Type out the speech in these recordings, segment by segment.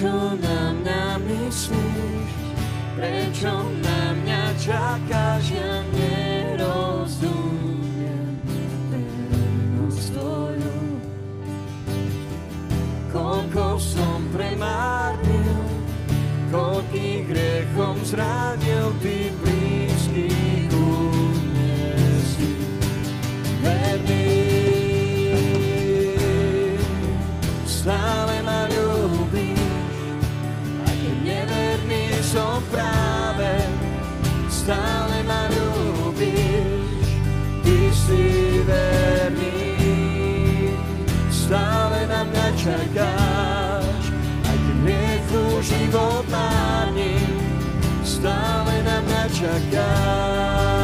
Prečo na mňa myslíš? Prečo na mňa čakáš? Ja nerozumiem vernosť tvoju. Koľko som premárnil, koľkých hriechom zranil, ty blíž. čakáš, aj keď hriechú život na ním, stále na mňa čakáš.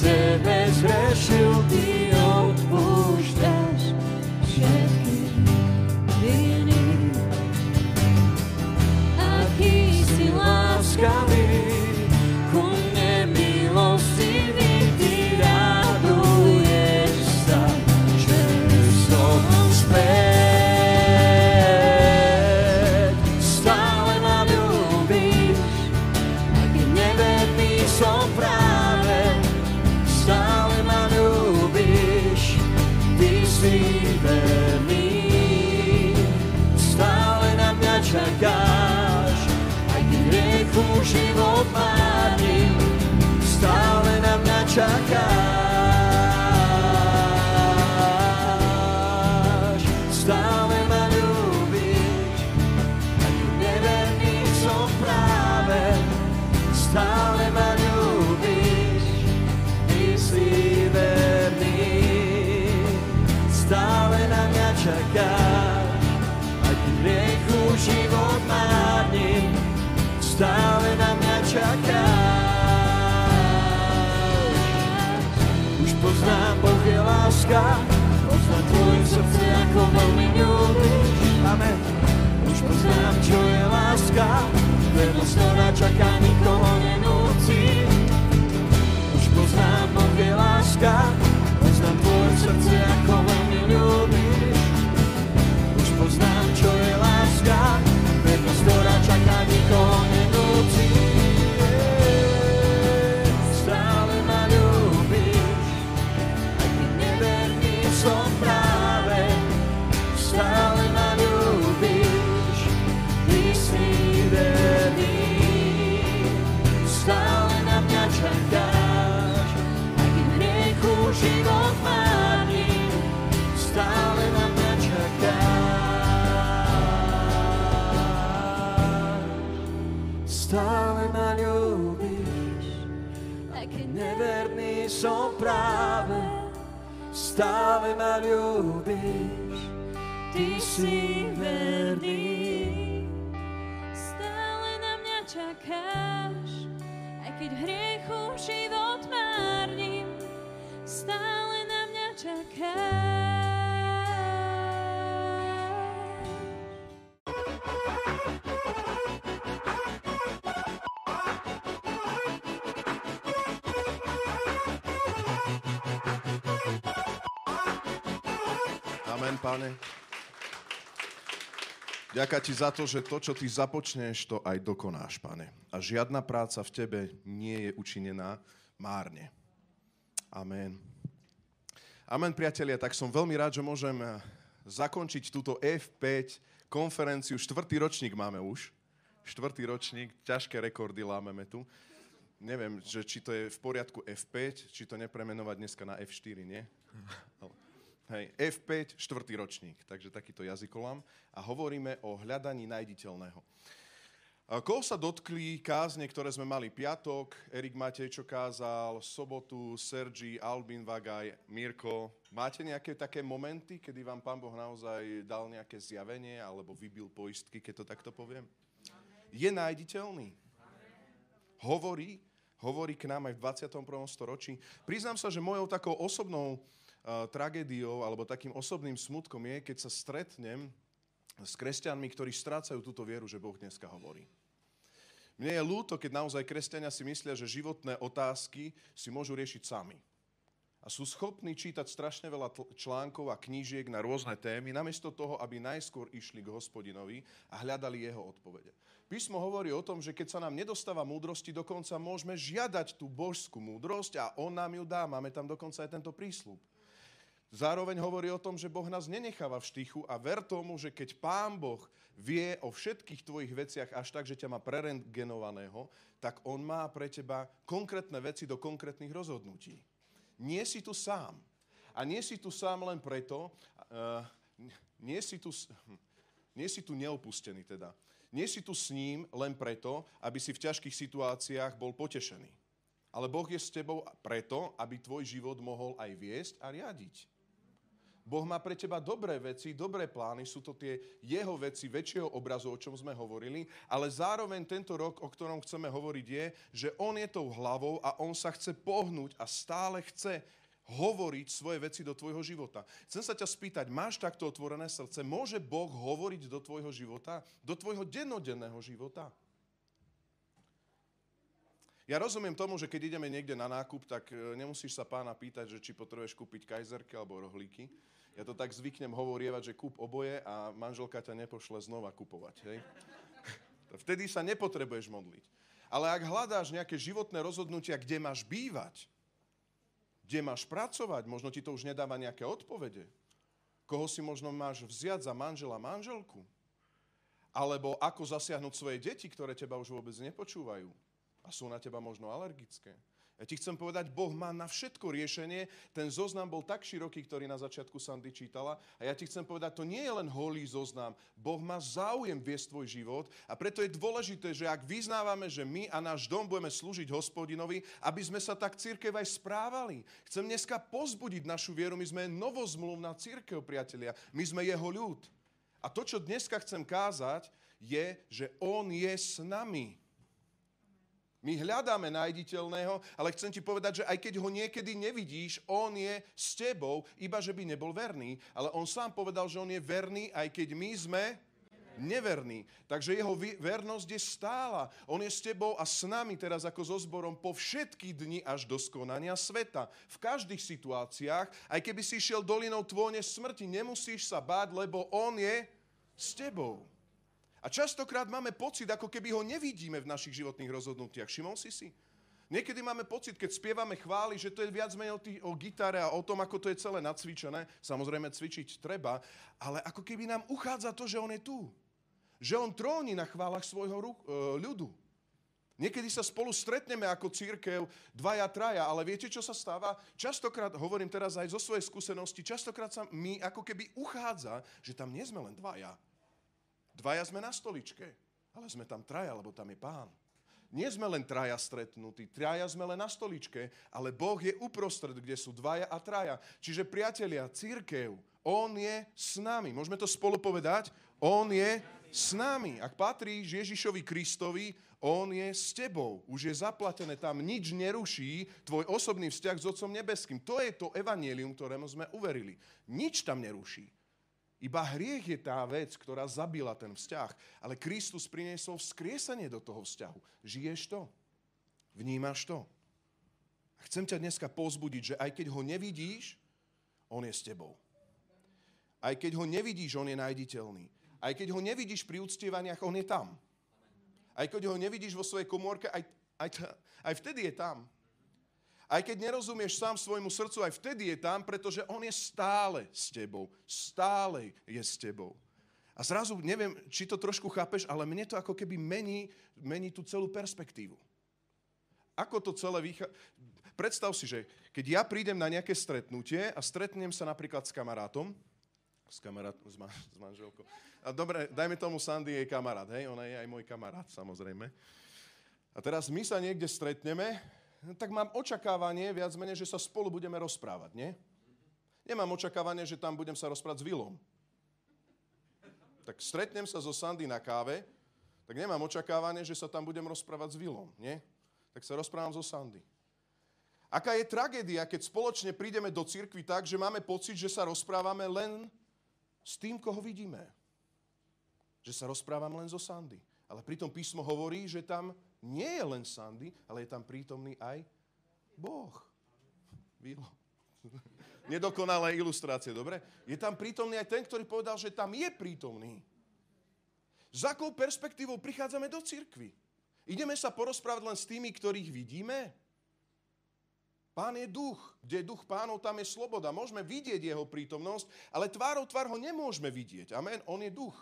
to the Pane. Ďaká ti za to, že to, čo ty započneš, to aj dokonáš, pane. A žiadna práca v tebe nie je učinená márne. Amen. Amen, priatelia. Tak som veľmi rád, že môžem eh, zakončiť túto F5 konferenciu. Štvrtý ročník máme už. Štvrtý ročník. Ťažké rekordy lámeme tu. Neviem, že či to je v poriadku F5, či to nepremenovať dneska na F4, nie? Hej, F5, štvrtý ročník, takže takýto jazykolám. A hovoríme o hľadaní najditeľného. Koho sa dotkli kázne, ktoré sme mali piatok, Erik Matej, čo kázal, sobotu, Sergi, Albin Vagaj, Mirko. Máte nejaké také momenty, kedy vám Pán Boh naozaj dal nejaké zjavenie alebo vybil poistky, keď to takto poviem? Je nájditeľný. Hovorí, hovorí k nám aj v 21. storočí. Priznám sa, že mojou takou osobnou tragédiou alebo takým osobným smutkom je, keď sa stretnem s kresťanmi, ktorí strácajú túto vieru, že Boh dneska hovorí. Mne je ľúto, keď naozaj kresťania si myslia, že životné otázky si môžu riešiť sami. A sú schopní čítať strašne veľa článkov a knížiek na rôzne témy, namiesto toho, aby najskôr išli k hospodinovi a hľadali jeho odpovede. Písmo hovorí o tom, že keď sa nám nedostáva múdrosti, dokonca môžeme žiadať tú božskú múdrosť a on nám ju dá. Máme tam dokonca aj tento prísľub. Zároveň hovorí o tom, že Boh nás nenecháva v štychu a ver tomu, že keď Pán Boh vie o všetkých tvojich veciach až tak, že ťa má prerentgenovaného, tak On má pre teba konkrétne veci do konkrétnych rozhodnutí. Nie si tu sám. A nie si tu sám len preto, uh, nie, si tu, nie si tu neopustený teda. Nie si tu s ním len preto, aby si v ťažkých situáciách bol potešený. Ale Boh je s tebou preto, aby tvoj život mohol aj viesť a riadiť. Boh má pre teba dobré veci, dobré plány, sú to tie jeho veci väčšieho obrazu, o čom sme hovorili, ale zároveň tento rok, o ktorom chceme hovoriť, je, že on je tou hlavou a on sa chce pohnúť a stále chce hovoriť svoje veci do tvojho života. Chcem sa ťa spýtať, máš takto otvorené srdce? Môže Boh hovoriť do tvojho života? Do tvojho dennodenného života? Ja rozumiem tomu, že keď ideme niekde na nákup, tak e, nemusíš sa pána pýtať, že či potrebuješ kúpiť kajzerky alebo rohlíky. Ja to tak zvyknem hovorievať, že kúp oboje a manželka ťa nepošle znova kupovať. Hej? Vtedy sa nepotrebuješ modliť. Ale ak hľadáš nejaké životné rozhodnutia, kde máš bývať, kde máš pracovať, možno ti to už nedáva nejaké odpovede, koho si možno máš vziať za manžela, manželku, alebo ako zasiahnuť svoje deti, ktoré teba už vôbec nepočúvajú a sú na teba možno alergické. Ja ti chcem povedať, Boh má na všetko riešenie. Ten zoznam bol tak široký, ktorý na začiatku Sandy čítala. A ja ti chcem povedať, to nie je len holý zoznam. Boh má záujem viesť tvoj život. A preto je dôležité, že ak vyznávame, že my a náš dom budeme slúžiť hospodinovi, aby sme sa tak církev aj správali. Chcem dneska pozbudiť našu vieru. My sme novozmluvná církev, priatelia. My sme jeho ľud. A to, čo dneska chcem kázať, je, že on je s nami. My hľadáme nájditeľného, ale chcem ti povedať, že aj keď ho niekedy nevidíš, on je s tebou, iba že by nebol verný. Ale on sám povedal, že on je verný, aj keď my sme neverní. Takže jeho vernosť je stála. On je s tebou a s nami teraz ako so zborom po všetky dni až do skonania sveta. V každých situáciách, aj keby si išiel dolinou tvône smrti, nemusíš sa báť, lebo on je s tebou. A častokrát máme pocit, ako keby ho nevidíme v našich životných rozhodnutiach. Všimol si si? Niekedy máme pocit, keď spievame chvály, že to je viac menej o, tý, o gitare a o tom, ako to je celé nacvičené. Samozrejme, cvičiť treba, ale ako keby nám uchádza to, že on je tu. Že on tróni na chválach svojho e, ľudu. Niekedy sa spolu stretneme ako církev, dvaja, traja, ale viete, čo sa stáva? Častokrát, hovorím teraz aj zo svojej skúsenosti, častokrát sa mi ako keby uchádza, že tam nie sme len dvaja, Dvaja sme na stoličke, ale sme tam traja, lebo tam je pán. Nie sme len traja stretnutí, traja sme len na stoličke, ale Boh je uprostred, kde sú dvaja a traja. Čiže priatelia, církev, On je s nami. Môžeme to spolu povedať? On je s nami. Ak patríš Ježišovi Kristovi, on je s tebou. Už je zaplatené, tam nič neruší tvoj osobný vzťah s Otcom Nebeským. To je to evanielium, ktorému sme uverili. Nič tam neruší. Iba hriech je tá vec, ktorá zabila ten vzťah. Ale Kristus priniesol vzkriesenie do toho vzťahu. Žiješ to? Vnímaš to? A chcem ťa dneska pozbudiť, že aj keď ho nevidíš, on je s tebou. Aj keď ho nevidíš, on je najditeľný. Aj keď ho nevidíš pri uctievaniach, on je tam. Aj keď ho nevidíš vo svojej komórke, aj, aj, aj vtedy je tam. Aj keď nerozumieš sám svojmu srdcu, aj vtedy je tam, pretože on je stále s tebou. Stále je s tebou. A zrazu, neviem, či to trošku chápeš, ale mne to ako keby mení, mení tú celú perspektívu. Ako to celé vychádza... predstav si, že keď ja prídem na nejaké stretnutie a stretnem sa napríklad s kamarátom, s kamarátom, s, ma, s manželkou. A dobre, dajme tomu Sandy jej kamarát, hej, ona je aj môj kamarát, samozrejme. A teraz my sa niekde stretneme, tak mám očakávanie viac menej, že sa spolu budeme rozprávať, nie? Nemám očakávanie, že tam budem sa rozprávať s Vilom. Tak stretnem sa so Sandy na káve, tak nemám očakávanie, že sa tam budem rozprávať s Vilom, nie? Tak sa rozprávam so Sandy. Aká je tragédia, keď spoločne prídeme do cirkvi tak, že máme pocit, že sa rozprávame len s tým, koho vidíme. Že sa rozprávam len zo Sandy. Ale pritom písmo hovorí, že tam nie je len Sandy, ale je tam prítomný aj Boh. Vilo. Nedokonalé ilustrácie, dobre? Je tam prítomný aj ten, ktorý povedal, že tam je prítomný. S akou perspektívou prichádzame do cirkvy? Ideme sa porozprávať len s tými, ktorých vidíme? Pán je duch. Kde je duch pánov, tam je sloboda. Môžeme vidieť jeho prítomnosť, ale tvárou tvár ho nemôžeme vidieť. Amen. On je duch.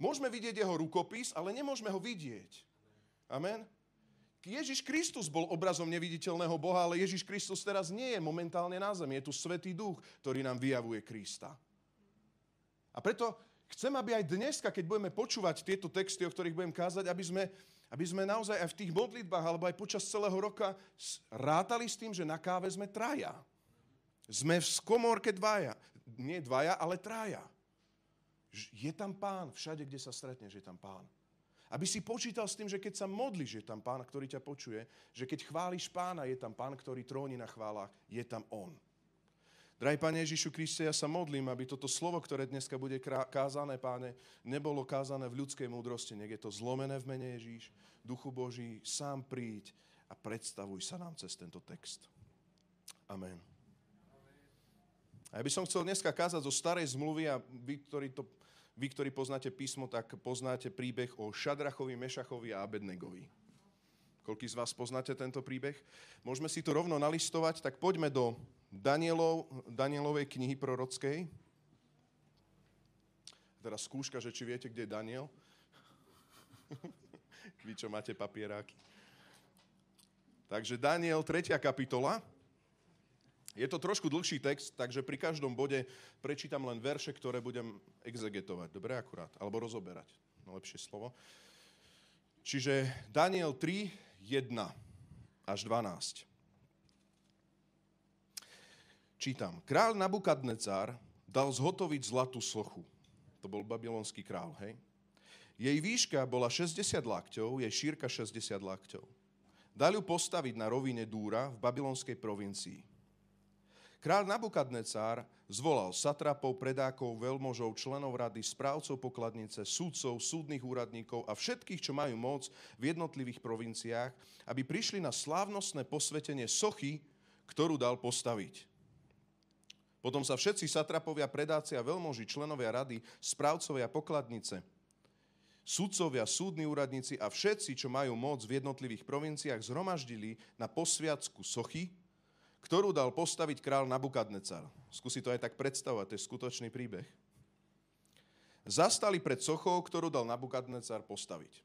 Môžeme vidieť jeho rukopis, ale nemôžeme ho vidieť. Amen. Ježiš Kristus bol obrazom neviditeľného Boha, ale Ježiš Kristus teraz nie je momentálne na zemi. Je tu Svetý Duch, ktorý nám vyjavuje Krista. A preto chcem, aby aj dneska, keď budeme počúvať tieto texty, o ktorých budem kázať, aby sme aby sme naozaj aj v tých modlitbách alebo aj počas celého roka rátali s tým, že na káve sme traja. Sme v skomorke dvaja. Nie dvaja, ale traja. Je tam pán. Všade, kde sa stretneš, je tam pán. Aby si počítal s tým, že keď sa modlíš, je tam pán, ktorý ťa počuje. Že keď chváliš pána, je tam pán, ktorý tróni na chválach. Je tam on. Drahý Pane Ježišu Kriste, ja sa modlím, aby toto slovo, ktoré dneska bude kázané, Páne, nebolo kázané v ľudskej múdrosti. Nech je to zlomené v mene Ježíš. Duchu Boží, sám príď a predstavuj sa nám cez tento text. Amen. A ja by som chcel dneska kázať zo starej zmluvy a vy, ktorí, to, vy, ktorí poznáte písmo, tak poznáte príbeh o Šadrachovi, Mešachovi a Abednegovi. Koľký z vás poznáte tento príbeh? Môžeme si to rovno nalistovať, tak poďme do Danielov, Danielovej knihy prorockej. Teraz skúška, že či viete, kde je Daniel. Vy, čo máte papieráky. Takže Daniel, 3. kapitola. Je to trošku dlhší text, takže pri každom bode prečítam len verše, ktoré budem exegetovať. Dobre, akurát. Alebo rozoberať. No, lepšie slovo. Čiže Daniel 3, 1 až 12. Čítam. Král Nabukadnecar dal zhotoviť zlatú sochu. To bol babylonský král, hej? Jej výška bola 60 lakťov, jej šírka 60 lakťov. Dal ju postaviť na rovine Dúra v babylonskej provincii. Král Nabukadnecár zvolal satrapov, predákov, veľmožov, členov rady, správcov pokladnice, súdcov, súdnych úradníkov a všetkých, čo majú moc v jednotlivých provinciách, aby prišli na slávnostné posvetenie sochy, ktorú dal postaviť. Potom sa všetci satrapovia, predáci a veľmoži, členovia rady, správcovia pokladnice, sudcovia, súdni úradníci a všetci, čo majú moc v jednotlivých provinciách, zhromaždili na posviacku sochy, ktorú dal postaviť král Nabukadnecar. Skúsi to aj tak predstavovať, to je skutočný príbeh. Zastali pred sochou, ktorú dal Nabukadnecar postaviť.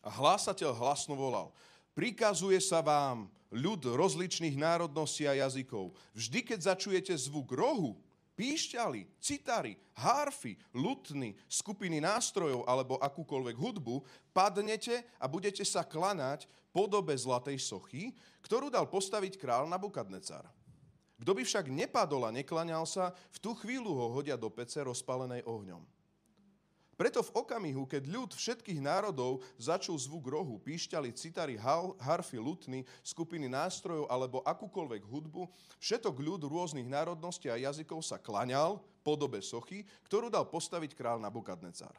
A hlásateľ hlasno volal, prikazuje sa vám, ľud rozličných národností a jazykov. Vždy, keď začujete zvuk rohu, píšťaly, citary, harfy, lutny, skupiny nástrojov alebo akúkoľvek hudbu, padnete a budete sa klanať podobe zlatej sochy, ktorú dal postaviť král Nabukadnecar. Kto by však nepadol a neklaňal sa, v tú chvíľu ho hodia do pece rozpalenej ohňom. Preto v okamihu, keď ľud všetkých národov začul zvuk rohu, píšťali citary, harfy, lutny, skupiny nástrojov alebo akúkoľvek hudbu, všetok ľud rôznych národností a jazykov sa klaňal podobe sochy, ktorú dal postaviť král Nabukadnecar.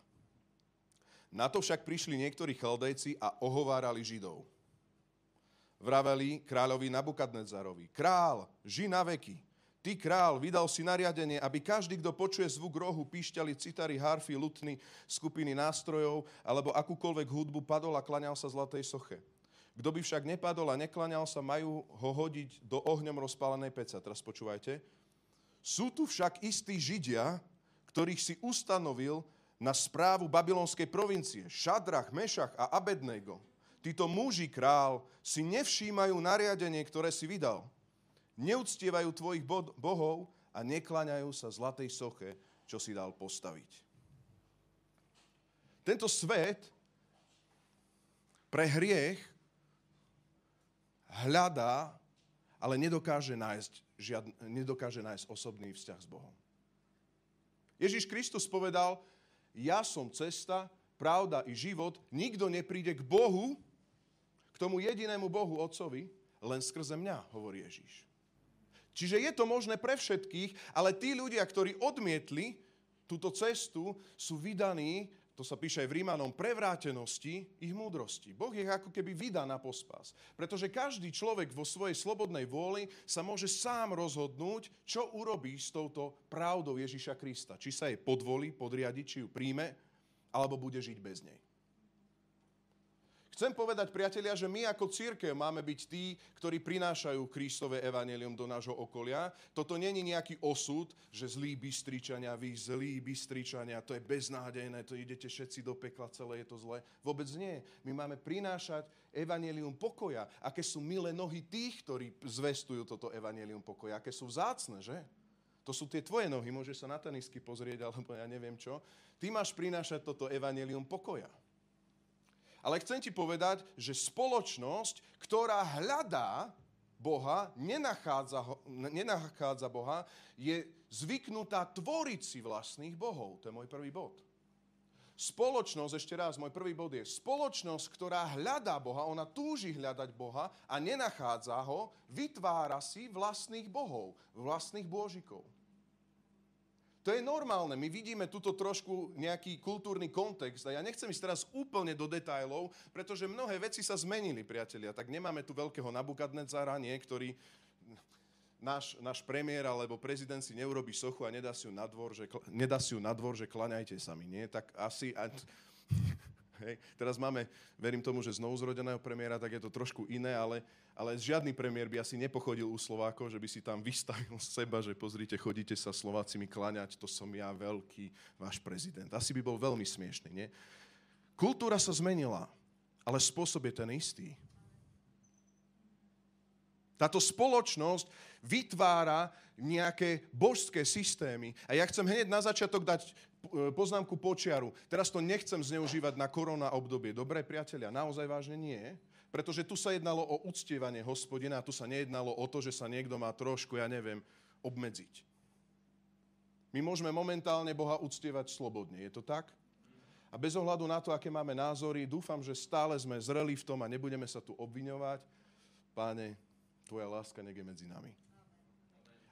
Na to však prišli niektorí chaldejci a ohovárali Židov. Vraveli kráľovi Nabukadnezarovi, král, ži na veky. Ty, král, vydal si nariadenie, aby každý, kto počuje zvuk rohu, píšťali citary, harfy, lutny, skupiny nástrojov alebo akúkoľvek hudbu, padol a klaňal sa zlatej soche. Kto by však nepadol a neklaňal sa, majú ho hodiť do ohňom rozpálenej pece. Teraz počúvajte. Sú tu však istí Židia, ktorých si ustanovil na správu babylonskej provincie. Šadrach, Mešach a Abednego. títo muži král si nevšímajú nariadenie, ktoré si vydal. Neúctievajú tvojich bohov a nekláňajú sa zlatej soche, čo si dal postaviť. Tento svet pre hriech hľadá, ale nedokáže nájsť, žiadne, nedokáže nájsť osobný vzťah s Bohom. Ježiš Kristus povedal, ja som cesta, pravda i život, nikto nepríde k Bohu, k tomu jedinému Bohu, Otcovi, len skrze mňa, hovorí Ježiš. Čiže je to možné pre všetkých, ale tí ľudia, ktorí odmietli túto cestu, sú vydaní, to sa píše aj v Rímanom, prevrátenosti ich múdrosti. Boh ich ako keby vydá na pospas. Pretože každý človek vo svojej slobodnej vôli sa môže sám rozhodnúť, čo urobí s touto pravdou Ježiša Krista. Či sa jej podvolí, podriadi, či ju príjme, alebo bude žiť bez nej. Chcem povedať, priatelia, že my ako církev máme byť tí, ktorí prinášajú Kristové evanelium do nášho okolia. Toto není nejaký osud, že zlí bystričania, vy zlí bystričania, to je beznádejné, to idete všetci do pekla, celé je to zlé. Vôbec nie. My máme prinášať evanelium pokoja. Aké sú milé nohy tých, ktorí zvestujú toto evanelium pokoja. Aké sú vzácne, že? To sú tie tvoje nohy, môžeš sa na tenisky pozrieť, alebo ja neviem čo. Ty máš prinášať toto evanelium pokoja. Ale chcem ti povedať, že spoločnosť, ktorá hľadá Boha, nenachádza, nenachádza Boha, je zvyknutá tvoriť si vlastných bohov. To je môj prvý bod. Spoločnosť, ešte raz, môj prvý bod je, spoločnosť, ktorá hľadá Boha, ona túži hľadať Boha a nenachádza ho, vytvára si vlastných bohov, vlastných božikov. To je normálne. My vidíme tuto trošku nejaký kultúrny kontext a ja nechcem ísť teraz úplne do detajlov, pretože mnohé veci sa zmenili, priatelia. Tak nemáme tu veľkého Nabukadnezara, nie, ktorý náš, náš premiér alebo prezident si neurobi sochu a nedá si ju na dvor, že, nedá si ju na dvor, že klaňajte sa mi, nie? Tak asi... Hej. Teraz máme, verím tomu, že znovu zrodeného premiéra, tak je to trošku iné, ale ale žiadny premiér by asi nepochodil u Slovákov, že by si tam vystavil seba, že pozrite, chodíte sa Slovácimi klaňať, to som ja veľký váš prezident. Asi by bol veľmi smiešný, nie? Kultúra sa zmenila, ale spôsob je ten istý. Táto spoločnosť vytvára nejaké božské systémy. A ja chcem hneď na začiatok dať poznámku počiaru. Teraz to nechcem zneužívať na korona obdobie. Dobre, priatelia, naozaj vážne nie. Pretože tu sa jednalo o uctievanie hospodina a tu sa nejednalo o to, že sa niekto má trošku, ja neviem, obmedziť. My môžeme momentálne Boha uctievať slobodne. Je to tak? A bez ohľadu na to, aké máme názory, dúfam, že stále sme zreli v tom a nebudeme sa tu obviňovať. Páne, tvoja láska nech je medzi nami.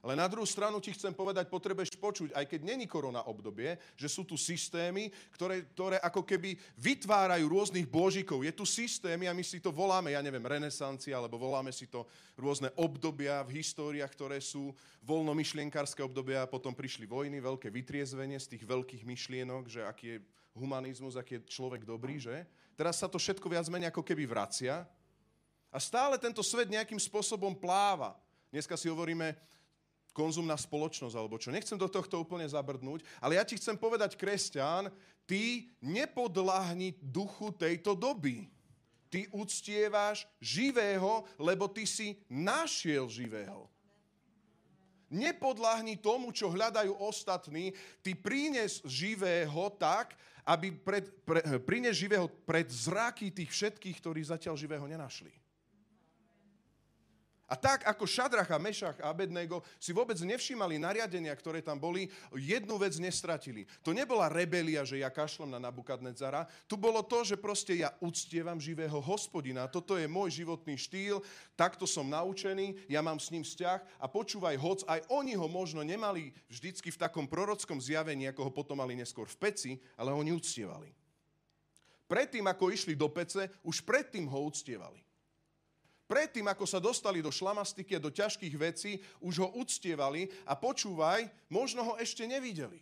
Ale na druhú stranu ti chcem povedať, potrebuješ počuť, aj keď není korona obdobie, že sú tu systémy, ktoré, ktoré ako keby vytvárajú rôznych božikov. Je tu systémy a my si to voláme, ja neviem, renesancia, alebo voláme si to rôzne obdobia v históriách, ktoré sú voľnomyšlienkárske obdobia a potom prišli vojny, veľké vytriezvenie z tých veľkých myšlienok, že aký je humanizmus, aký je človek dobrý, že? Teraz sa to všetko viac menej ako keby vracia a stále tento svet nejakým spôsobom pláva. Dneska si hovoríme, konzumná spoločnosť alebo čo. Nechcem do tohto úplne zabrdnúť, ale ja ti chcem povedať, kresťan, ty nepodláhni duchu tejto doby. Ty uctieváš živého, lebo ty si našiel živého. Nepodláhni tomu, čo hľadajú ostatní. Ty prines živého tak, aby pred, pre, prines živého pred zraky tých všetkých, ktorí zatiaľ živého nenašli. A tak ako Šadrach a Mešach a Abednego si vôbec nevšímali nariadenia, ktoré tam boli, jednu vec nestratili. To nebola rebelia, že ja kašlom na Nabukadnezara. Tu bolo to, že proste ja uctievam živého hospodina. Toto je môj životný štýl, takto som naučený, ja mám s ním vzťah a počúvaj, hoc aj oni ho možno nemali vždycky v takom prorockom zjavení, ako ho potom mali neskôr v peci, ale oni uctievali. Predtým, ako išli do pece, už predtým ho uctievali. Predtým, ako sa dostali do šlamastiky a do ťažkých vecí, už ho uctievali a počúvaj, možno ho ešte nevideli.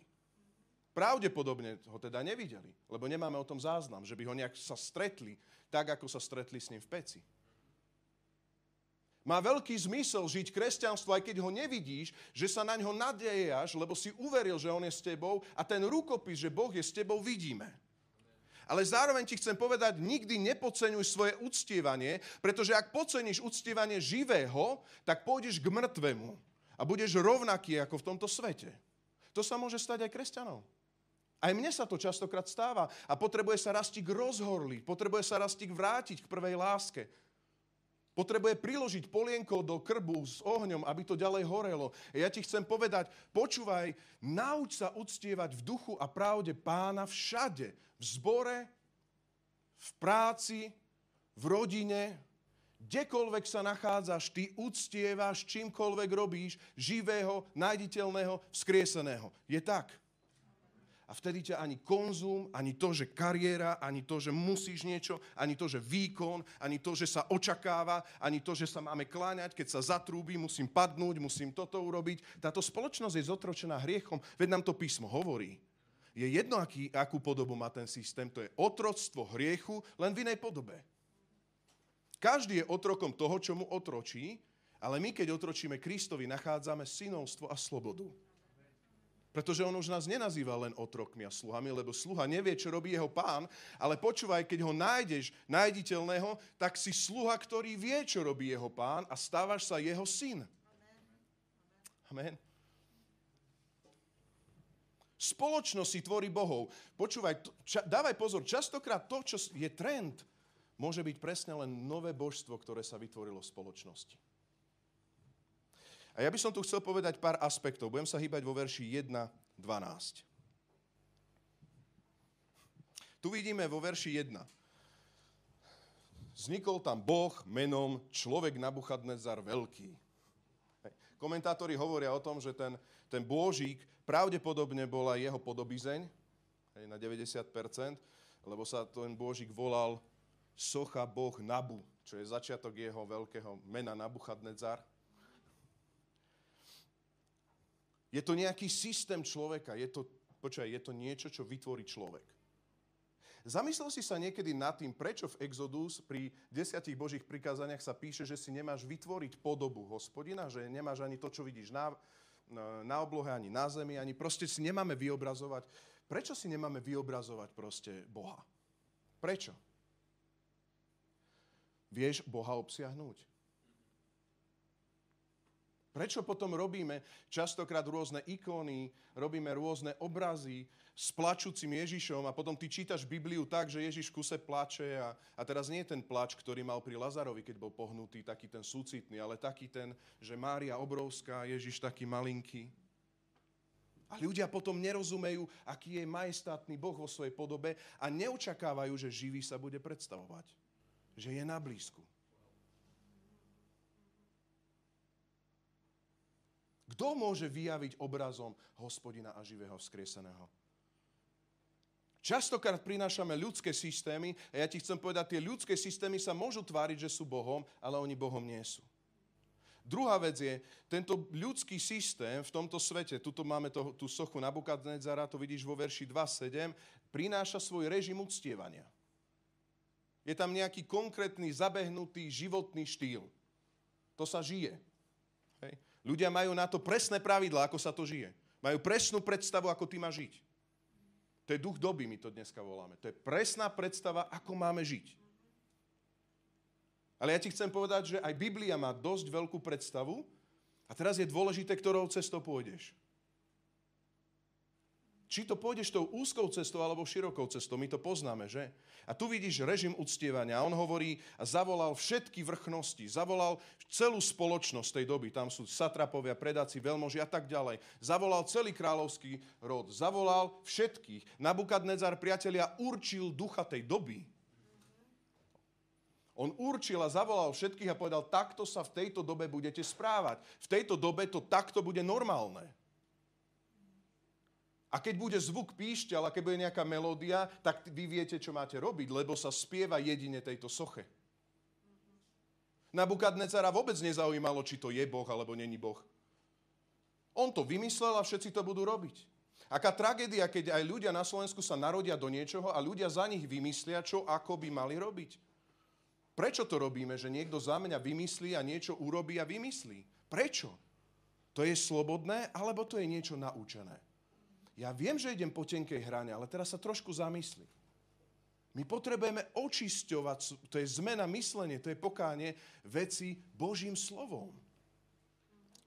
Pravdepodobne ho teda nevideli, lebo nemáme o tom záznam, že by ho nejak sa stretli, tak ako sa stretli s ním v peci. Má veľký zmysel žiť kresťanstvo, aj keď ho nevidíš, že sa na ňo nadejaš, lebo si uveril, že on je s tebou a ten rukopis, že Boh je s tebou, vidíme. Ale zároveň ti chcem povedať, nikdy nepodceňuj svoje uctievanie, pretože ak podceníš uctievanie živého, tak pôjdeš k mŕtvemu a budeš rovnaký ako v tomto svete. To sa môže stať aj kresťanom. Aj mne sa to častokrát stáva a potrebuje sa rastík rozhorliť, potrebuje sa rastík vrátiť k prvej láske. Potrebuje priložiť polienko do krbu s ohňom, aby to ďalej horelo. Ja ti chcem povedať, počúvaj, nauč sa uctievať v duchu a pravde pána všade. V zbore, v práci, v rodine, kdekoľvek sa nachádzaš, ty uctievaš čímkoľvek robíš, živého, nájditeľného, vzkrieseného. Je tak. A vtedy ťa ani konzum, ani to, že kariéra, ani to, že musíš niečo, ani to, že výkon, ani to, že sa očakáva, ani to, že sa máme kláňať, keď sa zatrúbi, musím padnúť, musím toto urobiť. Táto spoločnosť je zotročená hriechom, veď nám to písmo hovorí. Je jedno, aký, akú podobu má ten systém, to je otroctvo hriechu, len v inej podobe. Každý je otrokom toho, čo mu otročí, ale my, keď otročíme Kristovi, nachádzame synovstvo a slobodu. Pretože on už nás nenazýva len otrokmi a sluhami, lebo sluha nevie, čo robí jeho pán, ale počúvaj, keď ho nájdeš, nájditeľného, tak si sluha, ktorý vie, čo robí jeho pán a stávaš sa jeho syn. Amen. Spoločnosť si tvorí bohov. Počúvaj, ča, dávaj pozor, častokrát to, čo je trend, môže byť presne len nové božstvo, ktoré sa vytvorilo v spoločnosti. A ja by som tu chcel povedať pár aspektov. Budem sa hýbať vo verši 1.12. Tu vidíme vo verši 1. Vznikol tam Boh menom človek Nabuchadnezar veľký. Komentátori hovoria o tom, že ten, ten Božík pravdepodobne bola jeho podobizeň, hej, na 90%, lebo sa ten Božík volal Socha Boh Nabu, čo je začiatok jeho veľkého mena Nabuchadnezar. Je to nejaký systém človeka. Je to, počkaj, je to niečo, čo vytvorí človek. Zamyslel si sa niekedy nad tým, prečo v Exodus pri desiatich božích prikázaniach sa píše, že si nemáš vytvoriť podobu hospodina, že nemáš ani to, čo vidíš na, na oblohe, ani na zemi, ani proste si nemáme vyobrazovať. Prečo si nemáme vyobrazovať proste Boha? Prečo? Vieš Boha obsiahnuť? Prečo potom robíme častokrát rôzne ikóny, robíme rôzne obrazy s plačúcim Ježišom a potom ty čítaš Bibliu tak, že Ježiš kuse plače a, a teraz nie je ten plač, ktorý mal pri Lazarovi, keď bol pohnutý, taký ten súcitný, ale taký ten, že Mária obrovská, Ježiš taký malinký. A ľudia potom nerozumejú, aký je majestátny Boh vo svojej podobe a neočakávajú, že živý sa bude predstavovať. Že je na blízku. Kto môže vyjaviť obrazom hospodina a živého vzkrieseného? Častokrát prinášame ľudské systémy a ja ti chcem povedať, tie ľudské systémy sa môžu tváriť, že sú Bohom, ale oni Bohom nie sú. Druhá vec je, tento ľudský systém v tomto svete, tuto máme to, tú sochu Nabukadnezara, to vidíš vo verši 2.7, prináša svoj režim uctievania. Je tam nejaký konkrétny, zabehnutý životný štýl. To sa žije. Hej. Ľudia majú na to presné pravidla, ako sa to žije. Majú presnú predstavu, ako ty máš žiť. To je duch doby, my to dneska voláme. To je presná predstava, ako máme žiť. Ale ja ti chcem povedať, že aj Biblia má dosť veľkú predstavu a teraz je dôležité, ktorou cestou pôjdeš. Či to pôjdeš tou úzkou cestou alebo širokou cestou, my to poznáme, že? A tu vidíš režim uctievania. On hovorí a zavolal všetky vrchnosti, zavolal celú spoločnosť tej doby. Tam sú satrapovia, predáci, veľmoži a tak ďalej. Zavolal celý kráľovský rod, zavolal všetkých. Nabukadnezar, priatelia, určil ducha tej doby. On určil a zavolal všetkých a povedal, takto sa v tejto dobe budete správať. V tejto dobe to takto bude normálne. A keď bude zvuk píšťal a keď bude nejaká melódia, tak vy viete, čo máte robiť, lebo sa spieva jedine tejto soche. Nabukadnecara vôbec nezaujímalo, či to je Boh alebo není Boh. On to vymyslel a všetci to budú robiť. Aká tragédia, keď aj ľudia na Slovensku sa narodia do niečoho a ľudia za nich vymyslia, čo ako by mali robiť. Prečo to robíme, že niekto za mňa vymyslí a niečo urobí a vymyslí? Prečo? To je slobodné, alebo to je niečo naučené? Ja viem, že idem po tenkej hrane, ale teraz sa trošku zamysli. My potrebujeme očisťovať, to je zmena myslenie, to je pokánie veci Božím slovom.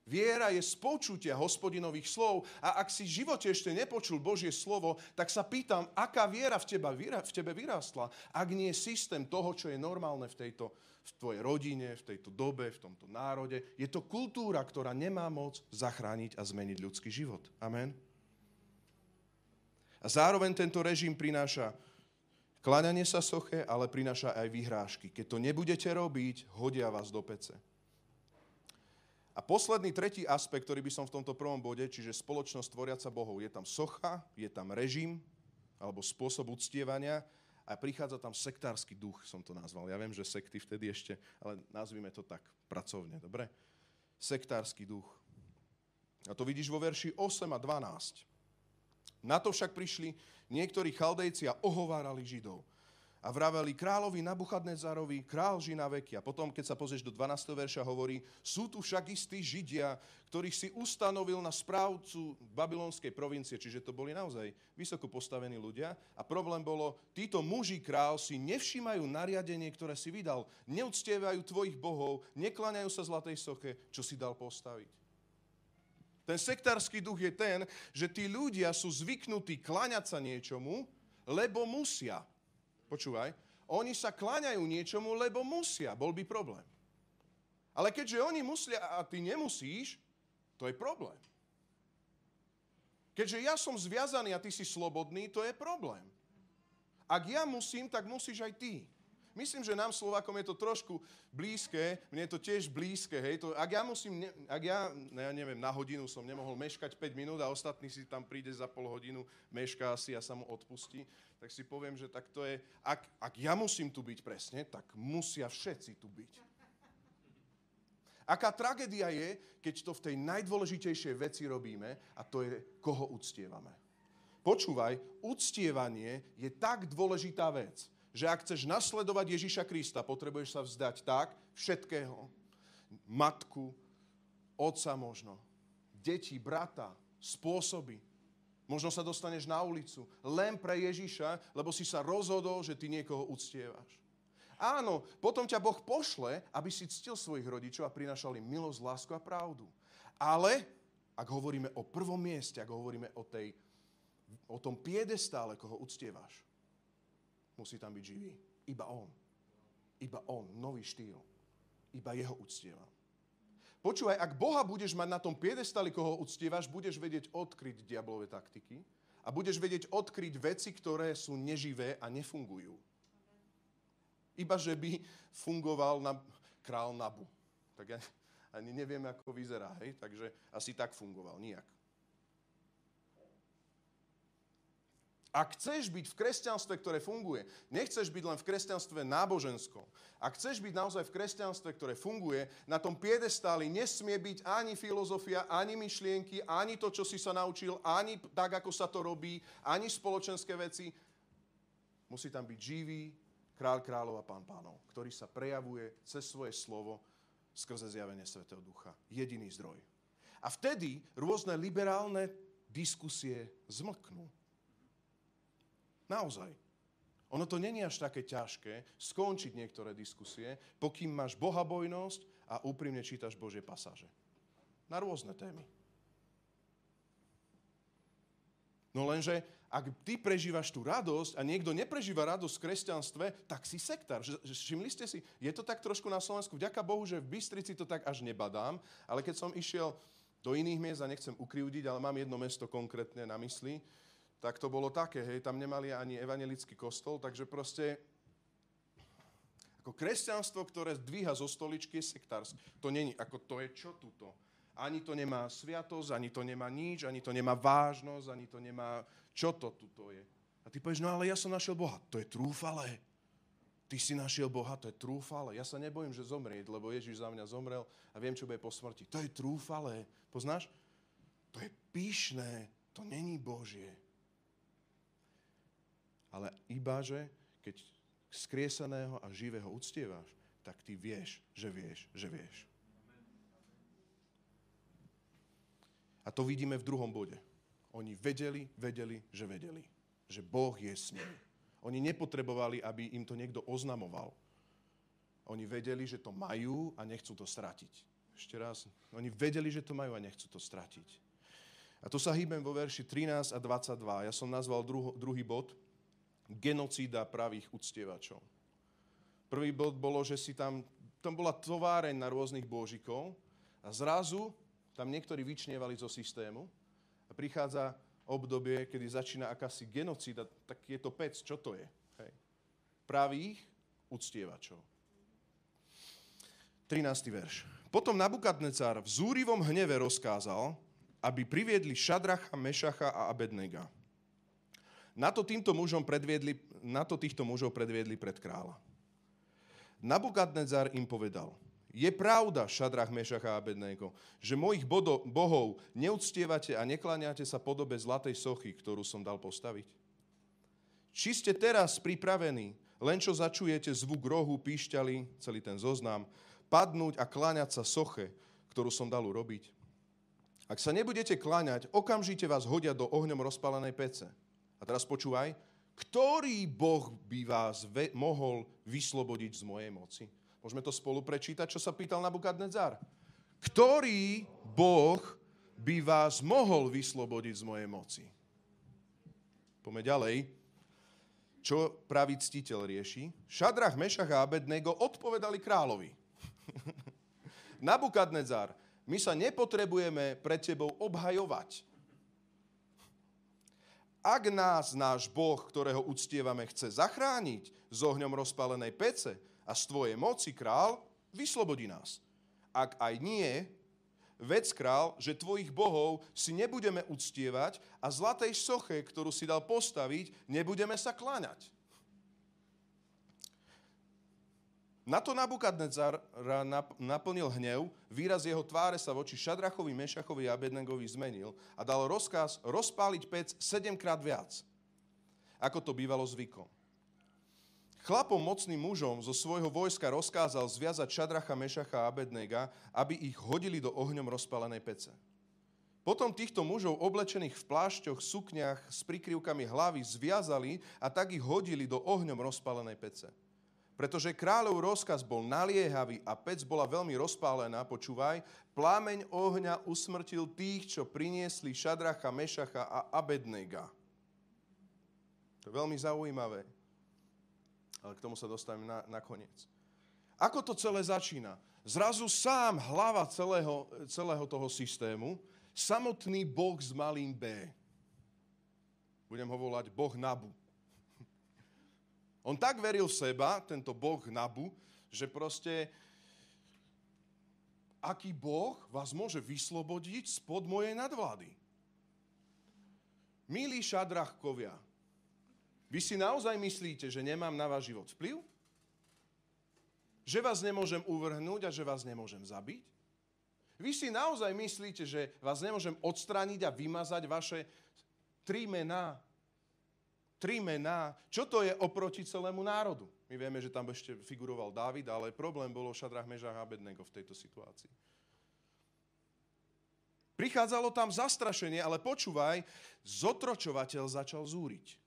Viera je z počutia hospodinových slov a ak si v živote ešte nepočul Božie slovo, tak sa pýtam, aká viera v, teba, v tebe vyrástla, ak nie je systém toho, čo je normálne v, tejto, v tvojej rodine, v tejto dobe, v tomto národe. Je to kultúra, ktorá nemá moc zachrániť a zmeniť ľudský život. Amen. A zároveň tento režim prináša kláňanie sa soche, ale prináša aj vyhrážky. Keď to nebudete robiť, hodia vás do pece. A posledný, tretí aspekt, ktorý by som v tomto prvom bode, čiže spoločnosť tvoriaca Bohov, je tam socha, je tam režim, alebo spôsob uctievania a prichádza tam sektársky duch, som to nazval. Ja viem, že sekty vtedy ešte, ale nazvime to tak pracovne, dobre? Sektársky duch. A to vidíš vo verši 8 a 12. Na to však prišli niektorí chaldejci a ohovárali Židov a vraveli kráľovi Nabuchadnezarovi, král ži na veky. A potom, keď sa pozrieš do 12. verša, hovorí, sú tu však istí Židia, ktorých si ustanovil na správcu babylonskej provincie, čiže to boli naozaj vysoko postavení ľudia. A problém bolo, títo muži král si nevšímajú nariadenie, ktoré si vydal, neuctievajú tvojich bohov, neklaňajú sa zlatej soche, čo si dal postaviť. Ten sektársky duch je ten, že tí ľudia sú zvyknutí klaňať sa niečomu, lebo musia. Počúvaj, oni sa kláňajú niečomu, lebo musia. Bol by problém. Ale keďže oni musia a ty nemusíš, to je problém. Keďže ja som zviazaný a ty si slobodný, to je problém. Ak ja musím, tak musíš aj ty. Myslím, že nám Slovákom je to trošku blízke, mne je to tiež blízke, hej. To, ak ja musím, ne, ak ja, ne, ja neviem, na hodinu som nemohol meškať 5 minút a ostatný si tam príde za pol hodinu, mešká si a sa mu odpustí, tak si poviem, že tak to je, ak, ak ja musím tu byť presne, tak musia všetci tu byť. Aká tragédia je, keď to v tej najdôležitejšej veci robíme a to je, koho uctievame. Počúvaj, uctievanie je tak dôležitá vec, že ak chceš nasledovať Ježiša Krista, potrebuješ sa vzdať tak všetkého. Matku, otca možno, deti, brata, spôsoby. Možno sa dostaneš na ulicu len pre Ježiša, lebo si sa rozhodol, že ty niekoho uctievaš. Áno, potom ťa Boh pošle, aby si ctil svojich rodičov a prinašali milosť, lásku a pravdu. Ale, ak hovoríme o prvom mieste, ak hovoríme o, tej, o tom piedestále, koho uctievaš, musí tam byť živý. Iba on. Iba on. Nový štýl. Iba jeho uctievam. Počúvaj, ak Boha budeš mať na tom piedestali, koho uctievaš, budeš vedieť odkryť diablové taktiky a budeš vedieť odkryť veci, ktoré sú neživé a nefungujú. Iba, že by fungoval na král Nabu. Tak ja ani neviem, ako vyzerá, hej? Takže asi tak fungoval, nijak. Ak chceš byť v kresťanstve, ktoré funguje, nechceš byť len v kresťanstve náboženskom, ak chceš byť naozaj v kresťanstve, ktoré funguje, na tom piedestáli nesmie byť ani filozofia, ani myšlienky, ani to, čo si sa naučil, ani tak, ako sa to robí, ani spoločenské veci. Musí tam byť živý král kráľov a pán pánov, ktorý sa prejavuje cez svoje slovo skrze zjavenie Svetého Ducha. Jediný zdroj. A vtedy rôzne liberálne diskusie zmlknú. Naozaj. Ono to není až také ťažké skončiť niektoré diskusie, pokým máš bohabojnosť a úprimne čítaš Božie pasáže. Na rôzne témy. No lenže, ak ty prežívaš tú radosť a niekto neprežíva radosť v kresťanstve, tak si sektár. Všimli ste si, je to tak trošku na Slovensku. Vďaka Bohu, že v Bystrici to tak až nebadám, ale keď som išiel do iných miest a nechcem ukriúdiť, ale mám jedno mesto konkrétne na mysli, tak to bolo také, hej, tam nemali ani evangelický kostol, takže proste ako kresťanstvo, ktoré dvíha zo stoličky, je sektárske. To není, ako to je čo tuto. Ani to nemá sviatosť, ani to nemá nič, ani to nemá vážnosť, ani to nemá, čo to tuto je. A ty povieš, no ale ja som našiel Boha. To je trúfale. Ty si našiel Boha, to je trúfale. Ja sa nebojím, že zomrieť, lebo Ježiš za mňa zomrel a viem, čo bude po smrti. To je trúfale. Poznáš? To je pyšné. To není Božie ale iba, že keď skriesaného a živého uctievaš, tak ty vieš, že vieš, že vieš. A to vidíme v druhom bode. Oni vedeli, vedeli, že vedeli, že Boh je s nimi. Oni nepotrebovali, aby im to niekto oznamoval. Oni vedeli, že to majú a nechcú to stratiť. Ešte raz. Oni vedeli, že to majú a nechcú to stratiť. A tu sa hýbem vo verši 13 a 22. Ja som nazval druho, druhý bod genocída pravých uctievačov. Prvý bod bolo, že si tam, tam bola továreň na rôznych božikov a zrazu tam niektorí vyčnievali zo systému a prichádza obdobie, kedy začína akási genocída, tak je to pec, čo to je? Hej. Pravých uctievačov. 13. verš. Potom Nabukadnecar v zúrivom hneve rozkázal, aby priviedli Šadracha, Mešacha a Abednega. Na to, týmto mužom predviedli, na to týchto mužov predviedli pred kráľa. Nabukadnezar im povedal, je pravda, Šadrach, Mešach a Abednego, že mojich bodo, bohov neúctievate a nekláňate sa podobe zlatej sochy, ktorú som dal postaviť? Či ste teraz pripravení, len čo začujete zvuk rohu, píšťali, celý ten zoznam, padnúť a kláňať sa soche, ktorú som dal urobiť? Ak sa nebudete kláňať, okamžite vás hodia do ohňom rozpálenej pece. A teraz počúvaj, ktorý Boh by vás ve- mohol vyslobodiť z mojej moci? Môžeme to spolu prečítať, čo sa pýtal Nabukadnezar. Ktorý Boh by vás mohol vyslobodiť z mojej moci? Poďme ďalej. Čo pravý ctiteľ rieši? Šadrach, Mešach a Abednego odpovedali kráľovi. Nabukadnezar, my sa nepotrebujeme pred tebou obhajovať. Ak nás náš Boh, ktorého uctievame, chce zachrániť z ohňom rozpálenej pece a z tvojej moci, král, vyslobodí nás. Ak aj nie, vec král, že tvojich bohov si nebudeme uctievať a zlatej soche, ktorú si dal postaviť, nebudeme sa kláňať. Na to Nabukadnezar naplnil hnev, výraz jeho tváre sa voči Šadrachovi, Mešachovi a Abednegovi zmenil a dal rozkaz rozpáliť pec sedemkrát viac, ako to bývalo zvykom. Chlapom mocným mužom zo svojho vojska rozkázal zviazať Šadracha, Mešacha a Abednega, aby ich hodili do ohňom rozpálenej pece. Potom týchto mužov oblečených v plášťoch, sukniach s prikryvkami hlavy zviazali a tak ich hodili do ohňom rozpálenej pece. Pretože kráľov rozkaz bol naliehavý a pec bola veľmi rozpálená, počúvaj, plámeň ohňa usmrtil tých, čo priniesli Šadracha, Mešacha a Abednega. To je veľmi zaujímavé. Ale k tomu sa dostaneme na, nakoniec. Ako to celé začína? Zrazu sám hlava celého, celého toho systému, samotný Boh s malým B. Budem ho volať Boh Nabu. On tak veril v seba, tento boh Nabu, že proste aký boh vás môže vyslobodiť spod mojej nadvlády. Milí šadrachkovia, vy si naozaj myslíte, že nemám na váš život vplyv? Že vás nemôžem uvrhnúť a že vás nemôžem zabiť? Vy si naozaj myslíte, že vás nemôžem odstrániť a vymazať vaše tri mená, tri mená. Čo to je oproti celému národu? My vieme, že tam ešte figuroval Dávid, ale problém bolo Šadrach, Mežach a Abednego v tejto situácii. Prichádzalo tam zastrašenie, ale počúvaj, zotročovateľ začal zúriť.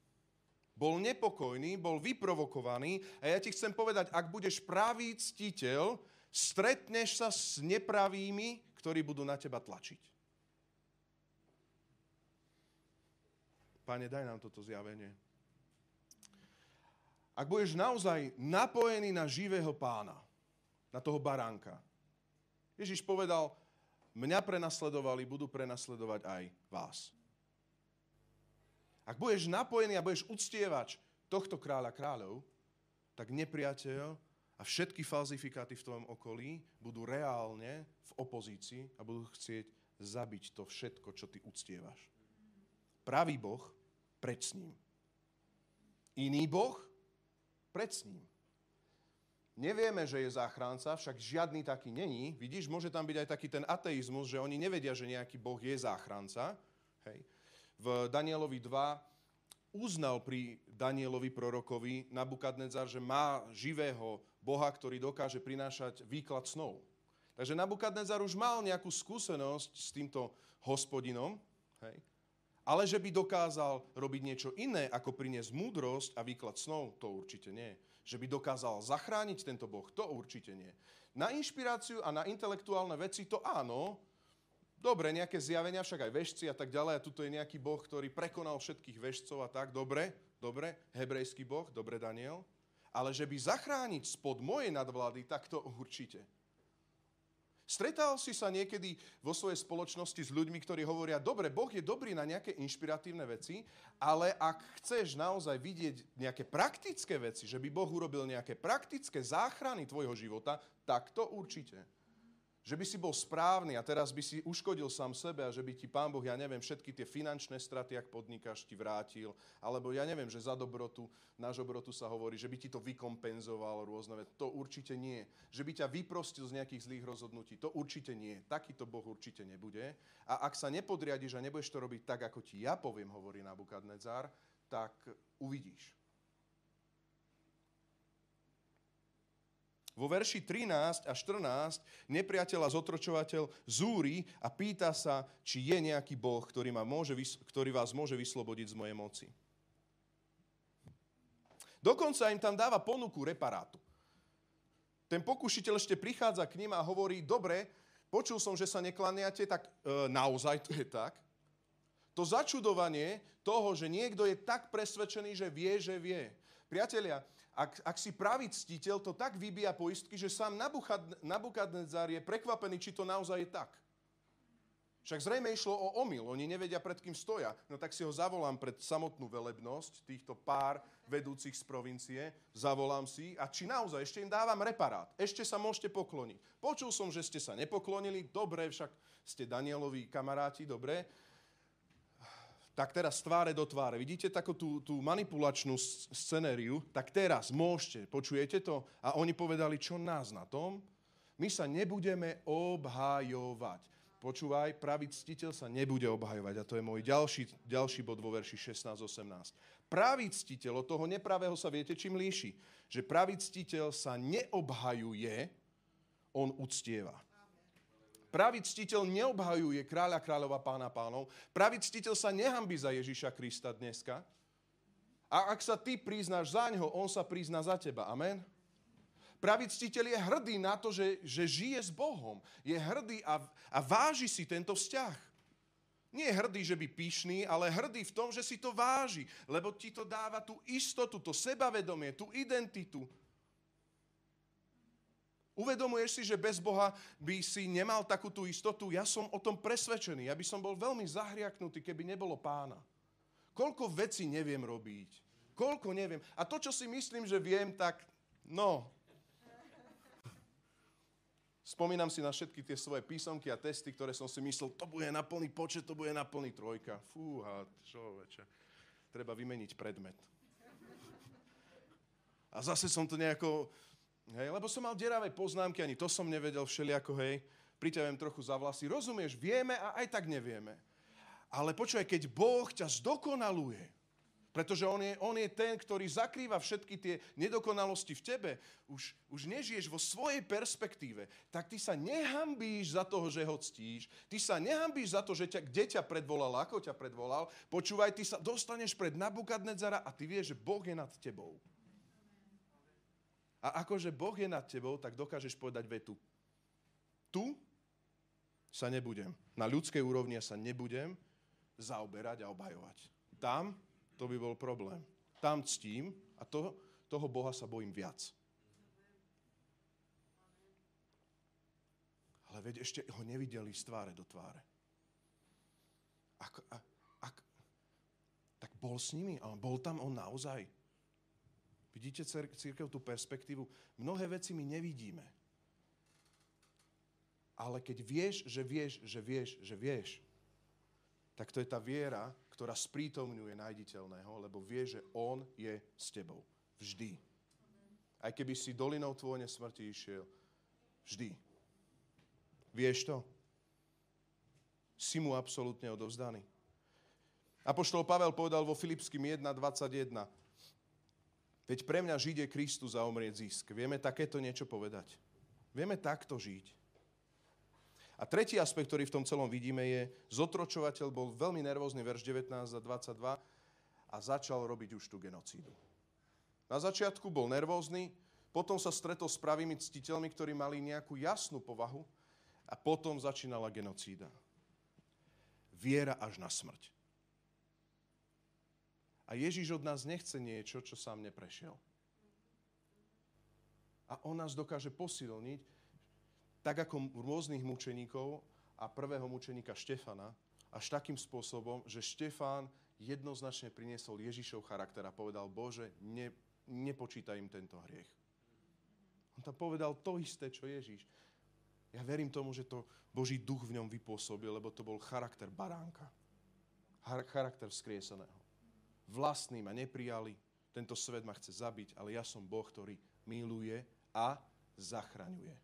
Bol nepokojný, bol vyprovokovaný a ja ti chcem povedať, ak budeš pravý ctiteľ, stretneš sa s nepravými, ktorí budú na teba tlačiť. Pane, daj nám toto zjavenie. Ak budeš naozaj napojený na živého pána, na toho baránka, Ježiš povedal, mňa prenasledovali, budú prenasledovať aj vás. Ak budeš napojený a budeš uctievač tohto kráľa kráľov, tak nepriateľ a všetky falzifikáty v tvojom okolí budú reálne v opozícii a budú chcieť zabiť to všetko, čo ty uctievaš. Pravý Boh preč s ním. Iný Boh, preč s ním. Nevieme, že je záchranca, však žiadny taký není. Vidíš, môže tam byť aj taký ten ateizmus, že oni nevedia, že nejaký Boh je záchranca. Hej. V Danielovi 2 uznal pri Danielovi prorokovi Nabukadnezar, že má živého Boha, ktorý dokáže prinášať výklad snov. Takže Nabukadnezar už mal nejakú skúsenosť s týmto hospodinom. Hej. Ale že by dokázal robiť niečo iné, ako priniesť múdrosť a výklad snov, to určite nie. Že by dokázal zachrániť tento Boh, to určite nie. Na inšpiráciu a na intelektuálne veci to áno, Dobre, nejaké zjavenia, však aj vešci a tak ďalej. A tuto je nejaký boh, ktorý prekonal všetkých vešcov a tak. Dobre, dobre. Hebrejský boh, dobre, Daniel. Ale že by zachrániť spod mojej nadvlády, tak to určite. Stretal si sa niekedy vo svojej spoločnosti s ľuďmi, ktorí hovoria, dobre, Boh je dobrý na nejaké inšpiratívne veci, ale ak chceš naozaj vidieť nejaké praktické veci, že by Boh urobil nejaké praktické záchrany tvojho života, tak to určite. Že by si bol správny a teraz by si uškodil sám sebe a že by ti pán Boh, ja neviem, všetky tie finančné straty, ak podnikáš, ti vrátil. Alebo ja neviem, že za dobrotu, náš obrotu sa hovorí, že by ti to vykompenzoval rôzne veci. To určite nie. Že by ťa vyprostil z nejakých zlých rozhodnutí. To určite nie. Takýto Boh určite nebude. A ak sa nepodriadiš a nebudeš to robiť tak, ako ti ja poviem, hovorí Nabukadnezar, tak uvidíš. Vo verši 13 a 14 nepriateľ a zotročovateľ zúri a pýta sa, či je nejaký Boh, ktorý, ma môže, ktorý vás môže vyslobodiť z mojej moci. Dokonca im tam dáva ponuku reparátu. Ten pokušiteľ ešte prichádza k ním a hovorí, dobre, počul som, že sa neklaniate, tak e, naozaj to je tak. To začudovanie toho, že niekto je tak presvedčený, že vie, že vie. Priatelia, ak, ak si pravý ctiteľ, to tak vybíja poistky, že sám Nabukadnezar je prekvapený, či to naozaj je tak. Však zrejme išlo o omyl, oni nevedia, pred kým stoja. No tak si ho zavolám pred samotnú velebnosť, týchto pár vedúcich z provincie, zavolám si a či naozaj ešte im dávam reparát, ešte sa môžete pokloniť. Počul som, že ste sa nepoklonili, dobre, však ste Danielovi kamaráti, dobre, tak teraz tváre do tváre. Vidíte takú tú, tú manipulačnú scenériu? Tak teraz môžete, počujete to? A oni povedali, čo nás na tom? My sa nebudeme obhajovať. Počúvaj, pravý ctiteľ sa nebude obhajovať. A to je môj ďalší, ďalší bod vo verši 16-18. Pravý ctiteľ od toho nepravého sa viete, čím líši? Že pravý ctiteľ sa neobhajuje, on uctieva. Pravý ctiteľ neobhajuje kráľa kráľova pána pánov. Pravý ctiteľ sa nehambí za Ježiša Krista dneska. A ak sa ty priznáš za ňo, on sa prizná za teba. Amen? Pravý ctiteľ je hrdý na to, že, že žije s Bohom. Je hrdý a, a váži si tento vzťah. Nie je hrdý, že by pyšný, ale hrdý v tom, že si to váži. Lebo ti to dáva tú istotu, to sebavedomie, tú identitu, Uvedomuješ si, že bez Boha by si nemal takú tú istotu? Ja som o tom presvedčený. Ja by som bol veľmi zahriaknutý, keby nebolo pána. Koľko vecí neviem robiť. Koľko neviem. A to, čo si myslím, že viem, tak no. Spomínam si na všetky tie svoje písomky a testy, ktoré som si myslel, to bude na plný počet, to bude na plný trojka. Fúha, človeče. Treba vymeniť predmet. A zase som to nejako Hej, lebo som mal deravé poznámky, ani to som nevedel všelijako, hej. Priťahujem trochu za vlasy. Rozumieš, vieme a aj tak nevieme. Ale počúvaj, keď Boh ťa zdokonaluje, pretože on je, on je ten, ktorý zakrýva všetky tie nedokonalosti v tebe. Už, už nežiješ vo svojej perspektíve. Tak ty sa nehambíš za toho, že ho ctíš. Ty sa nehambíš za to, že ťa, kde ťa predvolal, ako ťa predvolal. Počúvaj, ty sa dostaneš pred Nabukadnezara a ty vieš, že Boh je nad tebou. A akože Boh je nad tebou, tak dokážeš povedať vetu. Tu sa nebudem. Na ľudskej úrovni sa nebudem zaoberať a obhajovať. Tam to by bol problém. Tam ctím a to, toho Boha sa bojím viac. Ale veď ešte ho nevideli z tváre do tváre. Ak, ak, ak, tak bol s nimi, ale bol tam on naozaj. Vidíte církev tú perspektívu? Mnohé veci my nevidíme. Ale keď vieš, že vieš, že vieš, že vieš, tak to je tá viera, ktorá sprítomňuje nájditeľného, lebo vie, že on je s tebou. Vždy. Aj keby si dolinou tvojne smrti išiel. Vždy. Vieš to? Si mu absolútne odovzdaný. Apoštol Pavel povedal vo Filipským 1.21 Veď pre mňa žiť je Kristus a omrieť zisk. Vieme takéto niečo povedať. Vieme takto žiť. A tretí aspekt, ktorý v tom celom vidíme, je, zotročovateľ bol veľmi nervózny, verš 19 a 22, a začal robiť už tú genocídu. Na začiatku bol nervózny, potom sa stretol s pravými ctiteľmi, ktorí mali nejakú jasnú povahu a potom začínala genocída. Viera až na smrť. A Ježiš od nás nechce niečo, čo sám neprešiel. A on nás dokáže posilniť, tak ako rôznych mučeníkov a prvého mučeníka Štefana, až takým spôsobom, že Štefán jednoznačne priniesol Ježišov charakter a povedal, Bože, ne, nepočítaj im tento hriech. On tam povedal to isté, čo Ježiš. Ja verím tomu, že to Boží duch v ňom vypôsobil, lebo to bol charakter baránka. Charakter vzkrieseného. Vlastní ma neprijali, tento svet ma chce zabiť, ale ja som Boh, ktorý miluje a zachraňuje.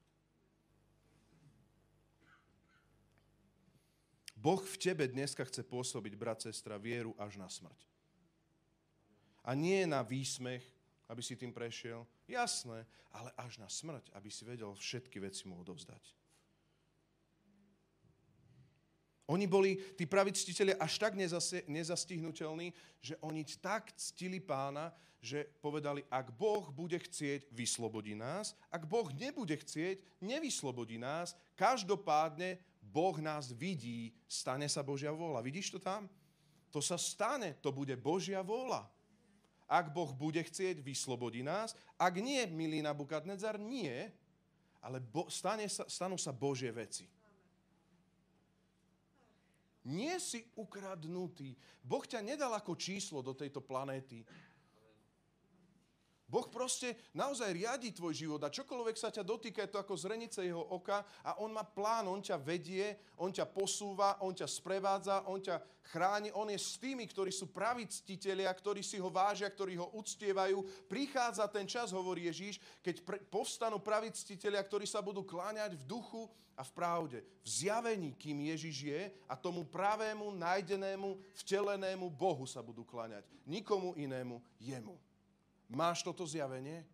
Boh v tebe dneska chce pôsobiť, brat, sestra, vieru až na smrť. A nie na výsmech, aby si tým prešiel. Jasné, ale až na smrť, aby si vedel všetky veci mu odovzdať. Oni boli, tí praví ctiteľi, až tak nezastihnutelní, že oni tak ctili pána, že povedali, ak Boh bude chcieť, vyslobodí nás. Ak Boh nebude chcieť, nevyslobodí nás. Každopádne Boh nás vidí, stane sa Božia vôľa. Vidíš to tam? To sa stane, to bude Božia vôľa. Ak Boh bude chcieť, vyslobodí nás. Ak nie, milý Nabukadnezar, nie, ale bo, stane sa, stanú sa Božie veci. Nie si ukradnutý. Boh ťa nedal ako číslo do tejto planéty. Boh proste naozaj riadi tvoj život a čokoľvek sa ťa dotýka, je to ako zrenice jeho oka a on má plán, on ťa vedie, on ťa posúva, on ťa sprevádza, on ťa chráni, on je s tými, ktorí sú praví ctitelia, ktorí si ho vážia, ktorí ho uctievajú. Prichádza ten čas, hovorí Ježíš, keď pre, povstanú praví ctitelia, ktorí sa budú kláňať v duchu a v pravde, v zjavení, kým Ježiš je a tomu pravému, nájdenému, vtelenému Bohu sa budú kláňať. Nikomu inému, jemu. Máš toto zjavenie?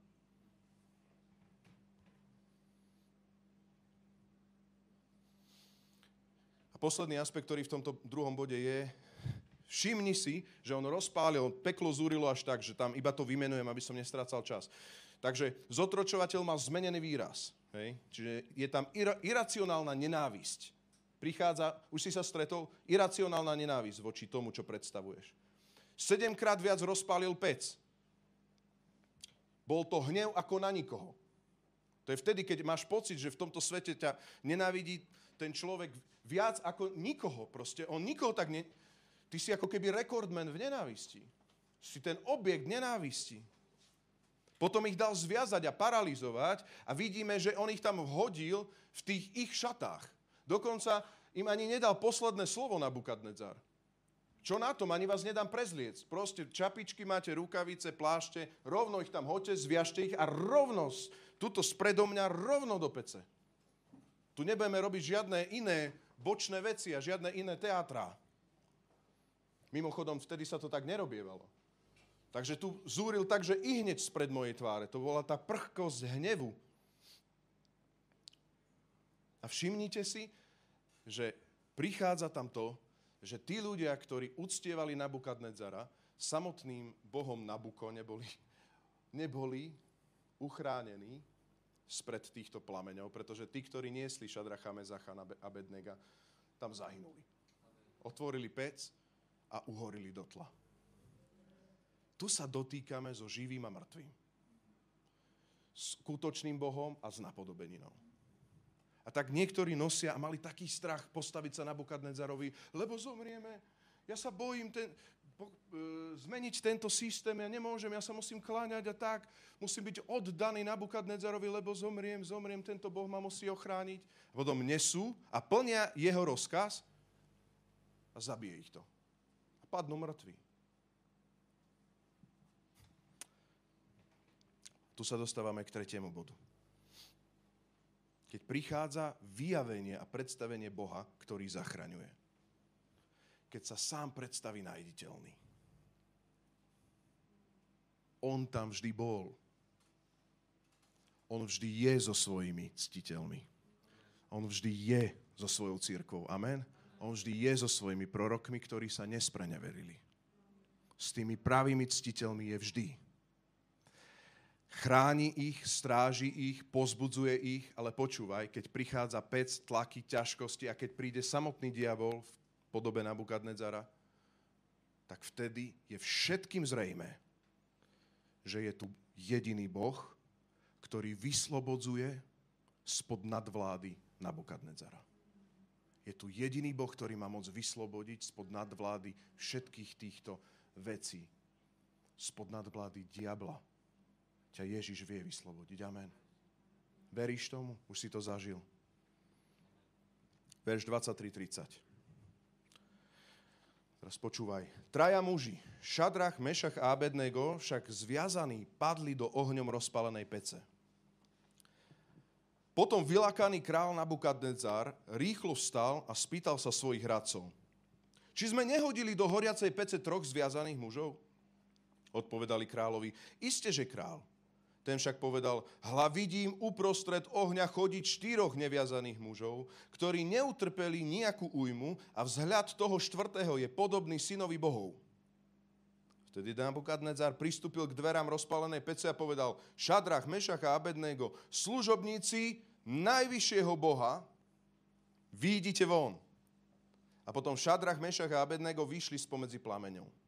A posledný aspekt, ktorý v tomto druhom bode je, všimni si, že on rozpálil, peklo zúrilo až tak, že tam iba to vymenujem, aby som nestrácal čas. Takže zotročovateľ má zmenený výraz. Hej? Čiže je tam ira- iracionálna nenávisť. Prichádza, už si sa stretol, iracionálna nenávisť voči tomu, čo predstavuješ. Sedemkrát viac rozpálil pec. Bol to hnev ako na nikoho. To je vtedy, keď máš pocit, že v tomto svete ťa nenávidí ten človek viac ako nikoho. Proste on nikoho tak ne... Ty si ako keby rekordman v nenávisti. Si ten objekt nenávisti. Potom ich dal zviazať a paralizovať a vidíme, že on ich tam vhodil v tých ich šatách. Dokonca im ani nedal posledné slovo na Bukadnezar. Čo na tom? Ani vás nedám prezliec. Proste čapičky máte, rukavice, plášte, rovno ich tam hoďte, zviažte ich a rovno, tuto spredo mňa, rovno do pece. Tu nebudeme robiť žiadne iné bočné veci a žiadne iné teatrá. Mimochodom, vtedy sa to tak nerobievalo. Takže tu zúril tak, že i hneď spred mojej tváre. To bola tá prchkosť hnevu. A všimnite si, že prichádza tam to, že tí ľudia, ktorí uctievali Nabukadnedzara, samotným bohom Nabuko neboli, neboli uchránení spred týchto plameňov, pretože tí, ktorí niesli Šadracha, Mezacha a Bednega, tam zahynuli. Otvorili pec a uhorili do tla. Tu sa dotýkame so živým a mŕtvým. Skutočným Bohom a s napodobeninou. A tak niektorí nosia a mali taký strach postaviť sa na Bukadnezarovi, lebo zomrieme. Ja sa bojím ten, po, e, zmeniť tento systém, ja nemôžem, ja sa musím kláňať a tak. Musím byť oddaný na Bukadnezarovi, lebo zomriem, zomriem, tento Boh ma musí ochrániť. Vodom nesú a plnia jeho rozkaz a zabije ich to. A padnú mŕtvi. Tu sa dostávame k tretiemu bodu keď prichádza vyjavenie a predstavenie Boha, ktorý zachraňuje. Keď sa sám predstaví nájditeľný. On tam vždy bol. On vždy je so svojimi ctiteľmi. On vždy je so svojou církvou. Amen. On vždy je so svojimi prorokmi, ktorí sa nespreneverili. S tými pravými ctiteľmi je vždy. Chráni ich, stráži ich, pozbudzuje ich, ale počúvaj, keď prichádza pec, tlaky, ťažkosti a keď príde samotný diabol v podobe Nabukadnezara, tak vtedy je všetkým zrejme, že je tu jediný Boh, ktorý vyslobodzuje spod nadvlády Nabukadnezara. Je tu jediný Boh, ktorý má moc vyslobodiť spod nadvlády všetkých týchto vecí. Spod nadvlády diabla ťa Ježiš vie vyslobodiť. Amen. Veríš tomu? Už si to zažil. Verš 23.30. Teraz počúvaj. Traja muži, Šadrach, Mešach a Abednego, však zviazaní, padli do ohňom rozpalenej pece. Potom vylakaný král Nabukadnezar rýchlo vstal a spýtal sa svojich radcov. Či sme nehodili do horiacej pece troch zviazaných mužov? Odpovedali královi, iste, že král. Ten však povedal, hla vidím uprostred ohňa chodiť štyroch neviazaných mužov, ktorí neutrpeli nejakú újmu a vzhľad toho štvrtého je podobný synovi bohov. Vtedy Nabukadnezar pristúpil k dverám rozpalenej pece a povedal, Šadrach, Mešach a Abednego, služobníci najvyššieho Boha, výjdite von. A potom Šadrach, Mešach a Abednego vyšli spomedzi plameňov.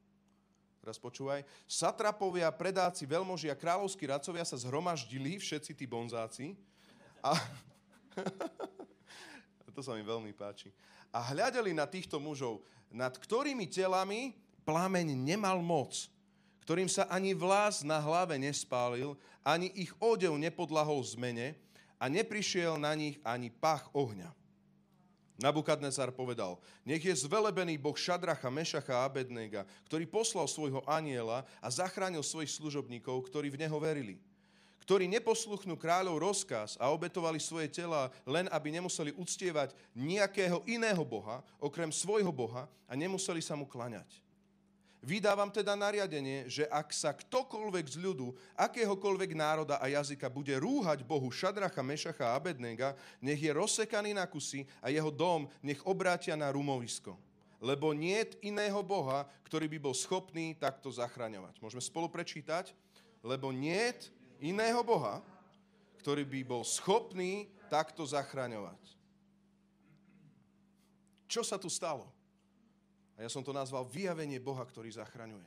Teraz počúvaj. Satrapovia, predáci, veľmoži a kráľovskí radcovia sa zhromaždili, všetci tí bonzáci. A... to sa mi veľmi páči. A hľadali na týchto mužov, nad ktorými telami plameň nemal moc, ktorým sa ani vlas na hlave nespálil, ani ich odev nepodlahol zmene a neprišiel na nich ani pach ohňa. Nabukadnezar povedal, nech je zvelebený Boh Šadracha, Mešacha a Abednega, ktorý poslal svojho aniela a zachránil svojich služobníkov, ktorí v neho verili ktorí neposluchnú kráľov rozkaz a obetovali svoje tela len, aby nemuseli uctievať nejakého iného boha, okrem svojho boha a nemuseli sa mu klaňať. Vydávam teda nariadenie, že ak sa ktokoľvek z ľudu, akéhokoľvek národa a jazyka bude rúhať Bohu Šadracha, Mešacha a Abednega, nech je rozsekaný na kusy a jeho dom nech obrátia na rumovisko. Lebo nie iného Boha, ktorý by bol schopný takto zachraňovať. Môžeme spolu prečítať? Lebo nie iného Boha, ktorý by bol schopný takto zachraňovať. Čo sa tu stalo? A ja som to nazval vyjavenie Boha, ktorý zachraňuje.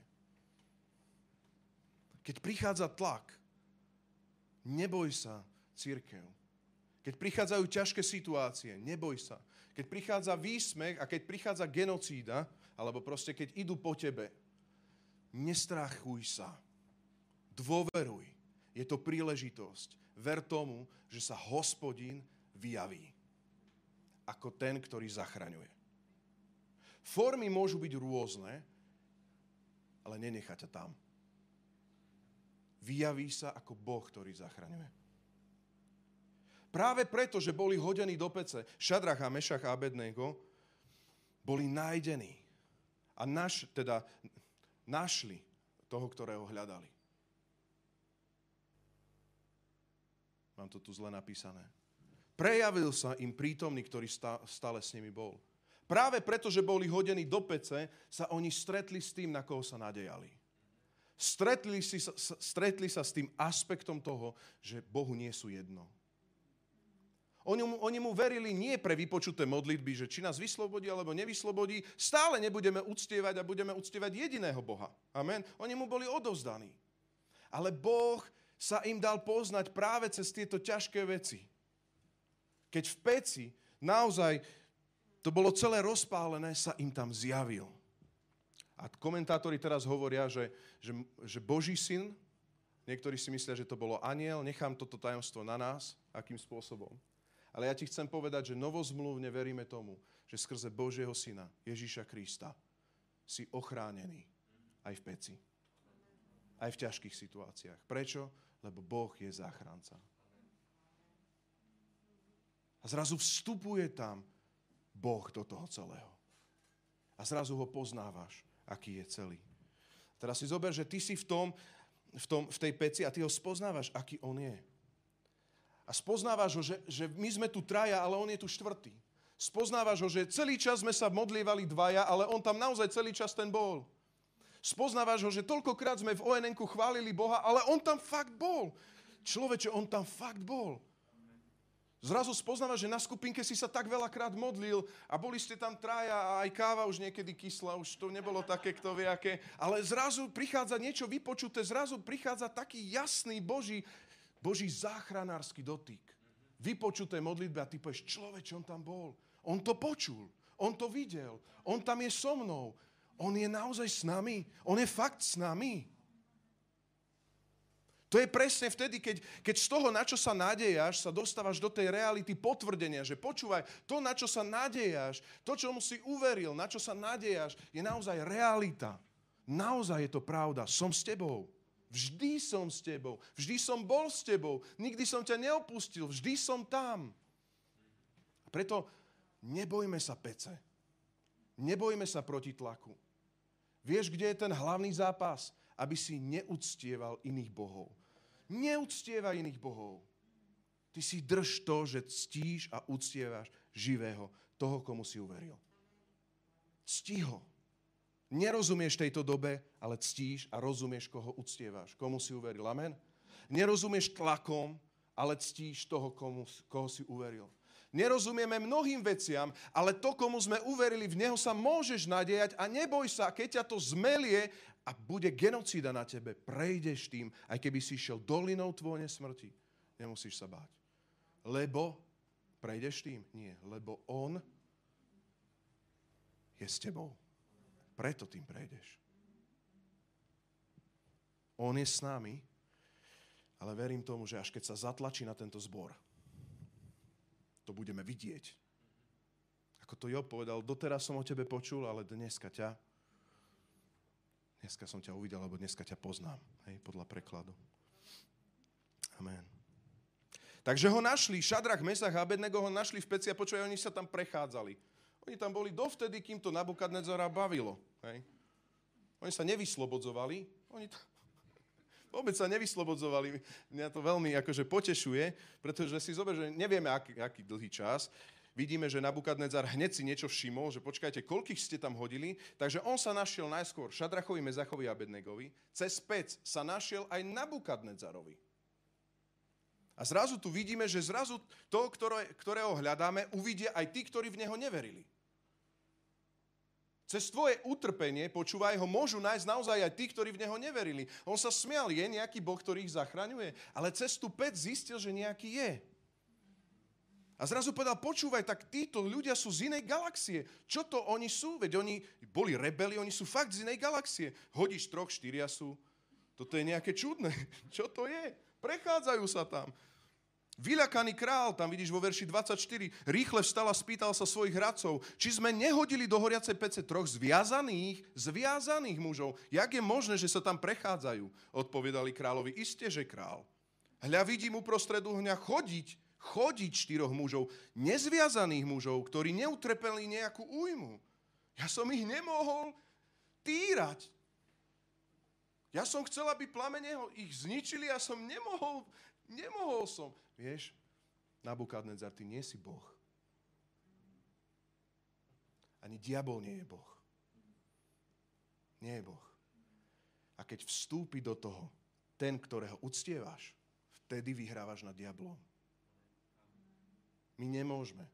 Keď prichádza tlak, neboj sa, církev. Keď prichádzajú ťažké situácie, neboj sa. Keď prichádza výsmech a keď prichádza genocída, alebo proste keď idú po tebe, nestrachuj sa. Dôveruj. Je to príležitosť. Ver tomu, že sa hospodin vyjaví ako ten, ktorý zachraňuje. Formy môžu byť rôzne, ale nenechá ťa tam. Vyjaví sa ako Boh, ktorý zachraňuje. Práve preto, že boli hodení do pece Šadrach a Mešach a Abednego, boli nájdení a naš, teda našli toho, ktorého hľadali. Mám to tu zle napísané. Prejavil sa im prítomný, ktorý stále s nimi bol. Práve preto, že boli hodení do pece, sa oni stretli s tým, na koho sa nadejali. Stretli, si, stretli sa s tým aspektom toho, že Bohu nie sú jedno. Oni mu, oni mu verili nie pre vypočuté modlitby, že či nás vyslobodí alebo nevyslobodí, stále nebudeme uctievať a budeme uctievať jediného Boha. Amen. Oni mu boli odovzdaní. Ale Boh sa im dal poznať práve cez tieto ťažké veci. Keď v peci naozaj to bolo celé rozpálené, sa im tam zjavil. A komentátori teraz hovoria, že, že, že Boží syn, niektorí si myslia, že to bolo aniel, nechám toto tajomstvo na nás, akým spôsobom. Ale ja ti chcem povedať, že novozmluvne veríme tomu, že skrze Božieho syna, Ježíša Krista, si ochránený aj v peci. Aj v ťažkých situáciách. Prečo? Lebo Boh je záchranca. A zrazu vstupuje tam Boh do toho celého. A zrazu ho poznávaš, aký je celý. Teraz si zober, že ty si v, tom, v, tom, v tej peci a ty ho spoznávaš, aký on je. A spoznávaš ho, že, že my sme tu traja, ale on je tu štvrtý. Spoznávaš ho, že celý čas sme sa modlievali dvaja, ale on tam naozaj celý čas ten bol. Spoznávaš ho, že toľkokrát sme v onn chválili Boha, ale on tam fakt bol. Človeče, on tam fakt bol. Zrazu spoznávaš, že na skupinke si sa tak veľakrát modlil a boli ste tam traja a aj káva už niekedy kyslá, už to nebolo také, kto vie aké. Ale zrazu prichádza niečo vypočuté, zrazu prichádza taký jasný Boží, Boží záchranársky dotyk. Vypočuté modlitby a ty povieš, človeč, on tam bol. On to počul, on to videl, on tam je so mnou. On je naozaj s nami, on je fakt s nami. To je presne vtedy, keď, keď z toho, na čo sa nádejáš, sa dostávaš do tej reality potvrdenia, že počúvaj, to, na čo sa nádejáš, to, čo mu si uveril, na čo sa nádejáš, je naozaj realita. Naozaj je to pravda. Som s tebou. Vždy som s tebou. Vždy som bol s tebou. Nikdy som ťa neopustil. Vždy som tam. A preto nebojme sa pece. Nebojme sa proti tlaku. Vieš, kde je ten hlavný zápas? Aby si neúctieval iných bohov. Neúctievaj iných bohov. Ty si drž to, že ctíš a uctievaš živého, toho, komu si uveril. Ctí ho. Nerozumieš tejto dobe, ale ctíš a rozumieš, koho uctievaš, komu si uveril. Amen? Nerozumieš tlakom, ale ctíš toho, komu, koho si uveril. Nerozumieme mnohým veciam, ale to, komu sme uverili, v Neho sa môžeš nadejať a neboj sa, keď ťa to zmelie a bude genocída na tebe, prejdeš tým, aj keby si išiel dolinou tvojne smrti. Nemusíš sa báť. Lebo, prejdeš tým? Nie, lebo On je s tebou. Preto tým prejdeš. On je s nami, ale verím tomu, že až keď sa zatlačí na tento zbor, to budeme vidieť. Ako to Job povedal, doteraz som o tebe počul, ale dneska ťa, dneska som ťa uvidel, alebo dneska ťa poznám, hej, podľa prekladu. Amen. Takže ho našli, Šadrach, Mesach a Abednego ho našli v peci a počúvaj, oni sa tam prechádzali. Oni tam boli dovtedy, kým to Nabukadnezora bavilo. Hej. Oni sa nevyslobodzovali, oni tam, Vôbec sa nevyslobodzovali. Mňa to veľmi akože potešuje, pretože si zober, že nevieme, aký, aký dlhý čas. Vidíme, že Nabukadnezar hneď si niečo všimol, že počkajte, koľkých ste tam hodili. Takže on sa našiel najskôr Šadrachovi, Mezachovi a Abednegovi. Cez pec sa našiel aj Nabukadnezarovi. A zrazu tu vidíme, že zrazu to, ktoré, ktorého hľadáme, uvidia aj tí, ktorí v neho neverili. Cez tvoje utrpenie, počúvaj ho, môžu nájsť naozaj aj tí, ktorí v neho neverili. On sa smial, je nejaký Boh, ktorý ich zachraňuje, ale cez tú pec zistil, že nejaký je. A zrazu povedal, počúvaj, tak títo ľudia sú z inej galaxie. Čo to oni sú? Veď oni boli rebeli, oni sú fakt z inej galaxie. Hodíš troch, štyria sú. Toto je nejaké čudné. Čo to je? Prechádzajú sa tam. Vyľakaný král, tam vidíš vo verši 24, rýchle vstal a spýtal sa svojich hradcov, či sme nehodili do horiacej pece troch zviazaných, zviazaných mužov. Jak je možné, že sa tam prechádzajú? Odpovedali kráľovi, iste, že král. Hľa vidím uprostred uhňa chodiť, chodiť štyroch mužov, nezviazaných mužov, ktorí neutrpeli nejakú újmu. Ja som ich nemohol týrať. Ja som chcel, aby plamene ich zničili a som nemohol, nemohol som. Vieš, Nabukadnezar, ty nie si Boh. Ani diabol nie je Boh. Nie je Boh. A keď vstúpi do toho ten, ktorého uctievaš, vtedy vyhrávaš nad diablom. My nemôžeme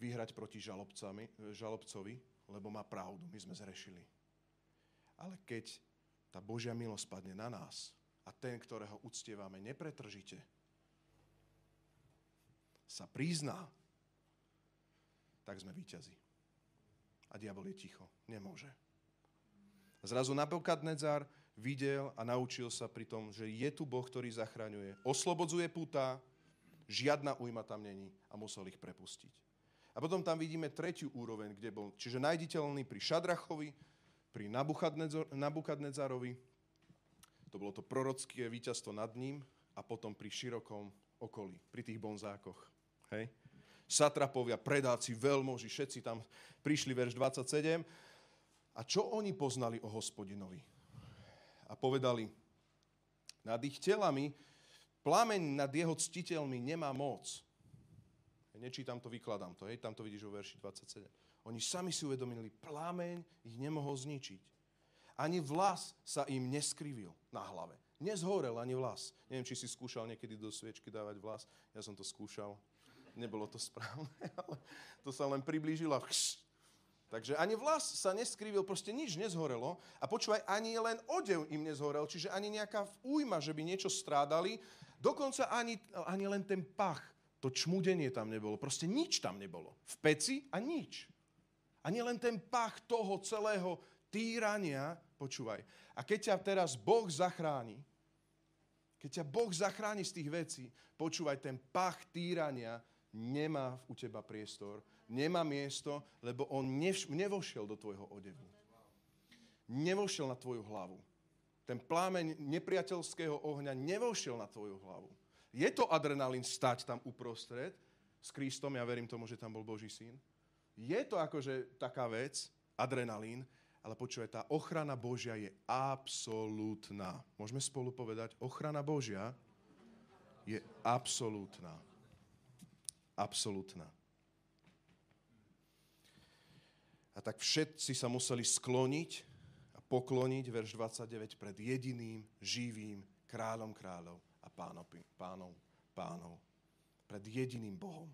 vyhrať proti žalobcovi, lebo má pravdu, my sme zrešili. Ale keď tá Božia milosť padne na nás a ten, ktorého uctievame nepretržite, sa prizná, tak sme víťazi. A diabol je ticho. Nemôže. Zrazu Nabokadnezar videl a naučil sa pri tom, že je tu Boh, ktorý zachraňuje. Oslobodzuje puta, žiadna újma tam není a musel ich prepustiť. A potom tam vidíme tretiu úroveň, kde bol, čiže najditeľný pri Šadrachovi, pri Nabukadnezarovi, to bolo to prorocké víťazstvo nad ním a potom pri širokom okolí, pri tých bonzákoch. Hej? Satrapovia, predáci, veľmoži, všetci tam prišli, verš 27. A čo oni poznali o hospodinovi? A povedali, nad ich telami Plameň nad jeho ctiteľmi nemá moc. Nečítam to, vykladám to, hej, tam to vidíš vo verši 27. Oni sami si uvedomili, plameň ich nemohol zničiť. Ani vlas sa im neskrivil na hlave. Nezhorel ani vlas. Neviem, či si skúšal niekedy do sviečky dávať vlas. Ja som to skúšal. Nebolo to správne, ale to sa len priblížilo Takže ani vlas sa neskrivil, proste nič nezhorelo. A počúvaj, ani len odev im nezhorel, čiže ani nejaká újma, že by niečo strádali. Dokonca ani, ani len ten pach, to čmudenie tam nebolo. Proste nič tam nebolo. V peci a nič. Ani len ten pach toho celého týrania, počúvaj. A keď ťa teraz Boh zachráni, keď ťa Boh zachráni z tých vecí, počúvaj, ten pach týrania nemá u teba priestor, nemá miesto, lebo on nevošiel do tvojho odevu. Nevošiel na tvoju hlavu. Ten plámeň nepriateľského ohňa nevošiel na tvoju hlavu. Je to adrenalín stať tam uprostred s Kristom, ja verím tomu, že tam bol Boží syn. Je to akože taká vec, adrenalín, ale počúvaj, tá ochrana Božia je absolútna. Môžeme spolu povedať, ochrana Božia je absolútna. Absolútna. A tak všetci sa museli skloniť pokloniť, verš 29, pred jediným, živým kráľom kráľov a pánov, pánov, pánov. Pred jediným Bohom.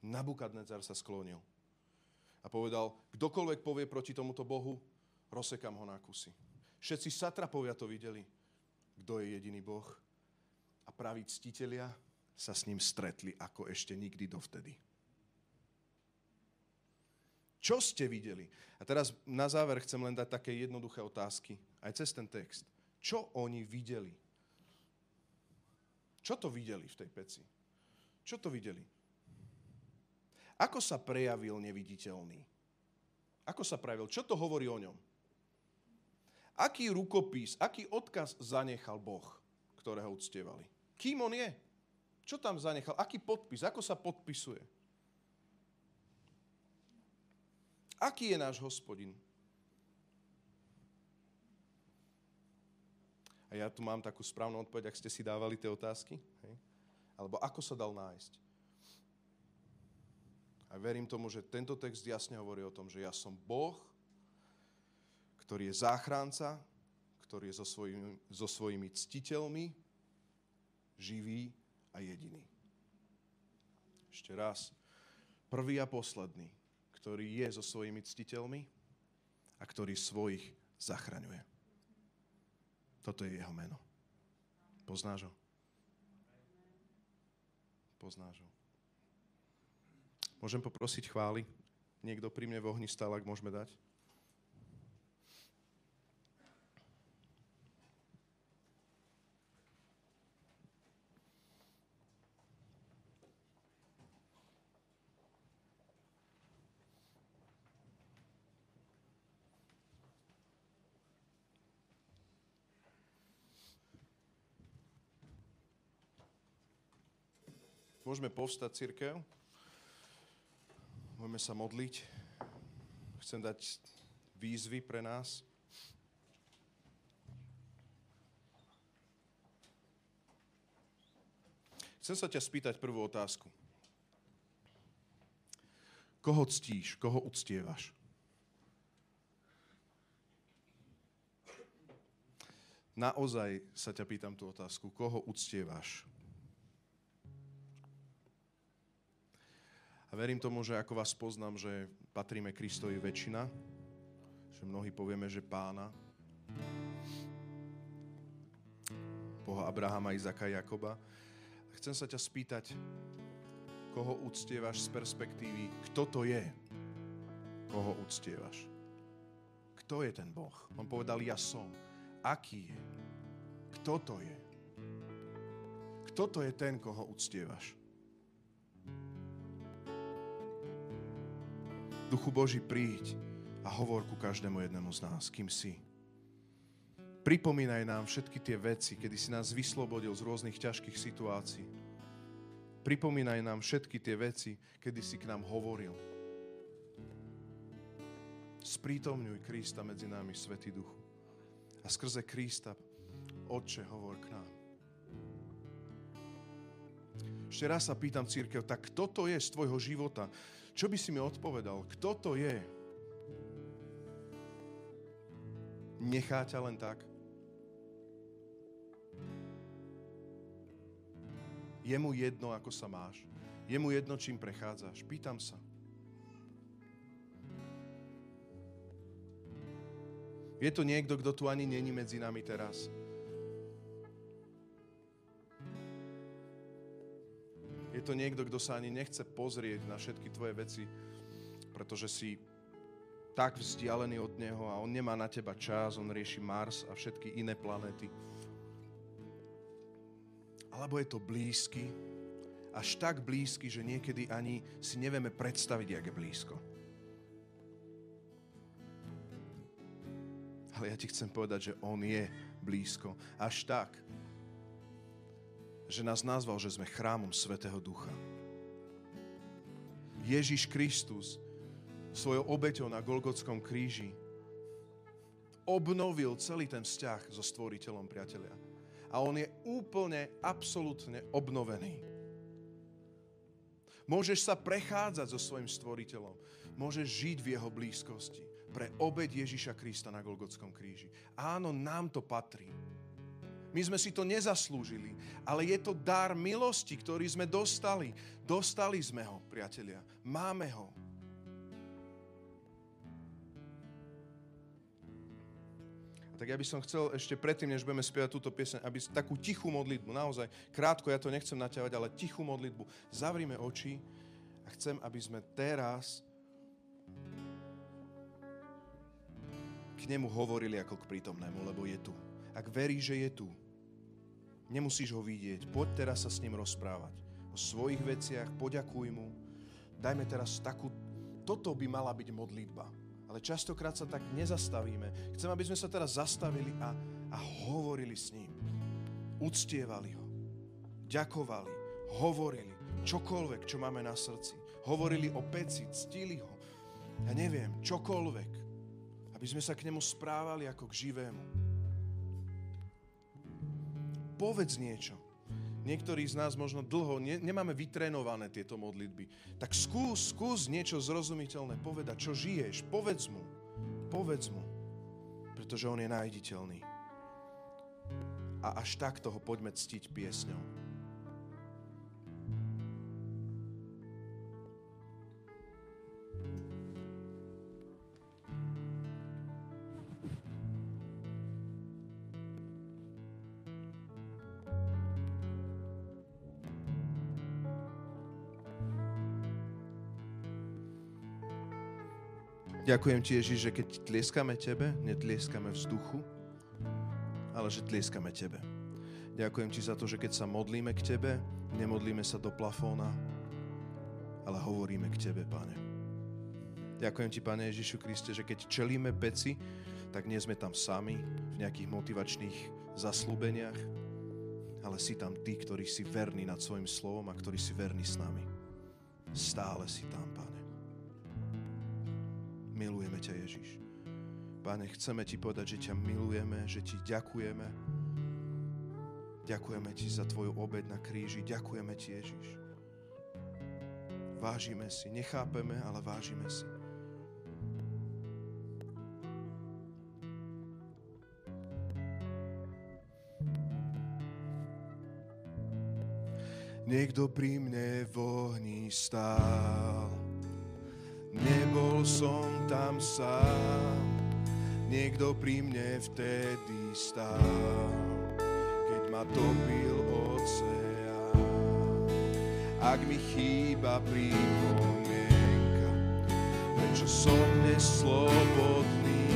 Nabukadnezar sa sklonil a povedal, kdokoľvek povie proti tomuto Bohu, rozsekam ho na kusy. Všetci satrapovia to videli, kto je jediný Boh a praví ctitelia sa s ním stretli ako ešte nikdy dovtedy. Čo ste videli? A teraz na záver chcem len dať také jednoduché otázky, aj cez ten text. Čo oni videli? Čo to videli v tej peci? Čo to videli? Ako sa prejavil neviditeľný? Ako sa prejavil? Čo to hovorí o ňom? Aký rukopis, aký odkaz zanechal Boh, ktorého uctievali? Kým on je? Čo tam zanechal? Aký podpis? Ako sa podpisuje? Aký je náš hospodin? A ja tu mám takú správnu odpoveď, ak ste si dávali tie otázky. Hej? Alebo ako sa dal nájsť. A verím tomu, že tento text jasne hovorí o tom, že ja som Boh, ktorý je záchranca, ktorý je so svojimi, so svojimi ctiteľmi, živý a jediný. Ešte raz. Prvý a posledný, ktorý je so svojimi ctiteľmi a ktorý svojich zachraňuje. Toto je jeho meno. Poznáš ho? Poznáš ho. Môžem poprosiť chvály? Niekto pri mne v ohni stál, ak môžeme dať? Môžeme povstať, církev. Môžeme sa modliť. Chcem dať výzvy pre nás. Chcem sa ťa spýtať prvú otázku. Koho ctíš? Koho uctievaš? Naozaj sa ťa pýtam tú otázku. Koho uctievaš? A verím tomu, že ako vás poznám, že patríme Kristovi väčšina, že mnohí povieme, že pána, Boha Abrahama, Izaka, Jakoba. Chcem sa ťa spýtať, koho uctievaš z perspektívy, kto to je, koho uctievaš. Kto je ten Boh? On povedal, ja som. Aký je? Kto to je? Kto to je ten, koho uctievaš? Duchu Boží, príď a hovor ku každému jednému z nás, kým si. Pripomínaj nám všetky tie veci, kedy si nás vyslobodil z rôznych ťažkých situácií. Pripomínaj nám všetky tie veci, kedy si k nám hovoril. Sprítomňuj Krista medzi nami, Svetý Duchu. A skrze Krista, Otče, hovor k nám. Ešte raz sa pýtam církev, tak kto to je z tvojho života? Čo by si mi odpovedal? Kto to je? Nechá ťa len tak? Je mu jedno, ako sa máš. Je mu jedno, čím prechádzaš. Pýtam sa. Je to niekto, kto tu ani není medzi nami teraz. Je to niekto, kto sa ani nechce pozrieť na všetky tvoje veci, pretože si tak vzdialený od Neho a On nemá na teba čas, On rieši Mars a všetky iné planéty. Alebo je to blízky, až tak blízky, že niekedy ani si nevieme predstaviť, jak je blízko. Ale ja ti chcem povedať, že On je blízko. Až tak, že nás nazval, že sme chrámom Svetého Ducha. Ježiš Kristus svojou obeťou na Golgotskom kríži obnovil celý ten vzťah so stvoriteľom priatelia. A on je úplne, absolútne obnovený. Môžeš sa prechádzať so svojim stvoriteľom. Môžeš žiť v jeho blízkosti pre obed Ježiša Krista na Golgotskom kríži. Áno, nám to patrí. My sme si to nezaslúžili, ale je to dar milosti, ktorý sme dostali. Dostali sme ho, priatelia. Máme ho. tak ja by som chcel ešte predtým, než budeme spievať túto pieseň, aby takú tichú modlitbu, naozaj krátko, ja to nechcem naťavať, ale tichú modlitbu. Zavrime oči a chcem, aby sme teraz k nemu hovorili ako k prítomnému, lebo je tu. Ak verí, že je tu, nemusíš ho vidieť. Poď teraz sa s ním rozprávať o svojich veciach, poďakuj mu. Dajme teraz takú, toto by mala byť modlitba. Ale častokrát sa tak nezastavíme. Chcem, aby sme sa teraz zastavili a, a hovorili s ním. Uctievali ho. Ďakovali. Hovorili. Čokoľvek, čo máme na srdci. Hovorili o peci, ctili ho. Ja neviem, čokoľvek aby sme sa k nemu správali ako k živému. Povedz niečo. Niektorí z nás možno dlho ne, nemáme vytrénované tieto modlitby. Tak skús, skús niečo zrozumiteľné povedať, čo žiješ. Povedz mu. Povedz mu. Pretože on je nájditeľný. A až tak toho poďme ctiť piesňou. Ďakujem ti, Ježiš, že keď tlieskame tebe, netlieskame vzduchu, ale že tlieskame tebe. Ďakujem ti za to, že keď sa modlíme k tebe, nemodlíme sa do plafóna, ale hovoríme k tebe, pane. Ďakujem ti, pane Ježišu Kriste, že keď čelíme peci, tak nie sme tam sami v nejakých motivačných zaslúbeniach, ale si tam tí, ktorí si verní nad svojim slovom a ktorí si verní s nami. Stále si tam, pane. Milujeme ťa, Ježiš. Pane, chceme ti povedať, že ťa milujeme, že ti ďakujeme. Ďakujeme ti za tvoju obed na kríži. Ďakujeme ti, Ježiš. Vážime si, nechápeme, ale vážime si. Niekto pri mne v ohni stál Nebol som tam sám, niekto pri mne vtedy stál, keď ma topil oceán. Ak mi chýba pripomienka, prečo som neslobodný,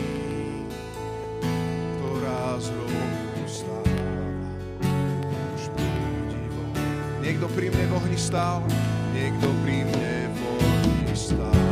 ktorá z hrobu stáva. Už Niekto pri mne v ohni stál, niekto pri mne v ohni stál.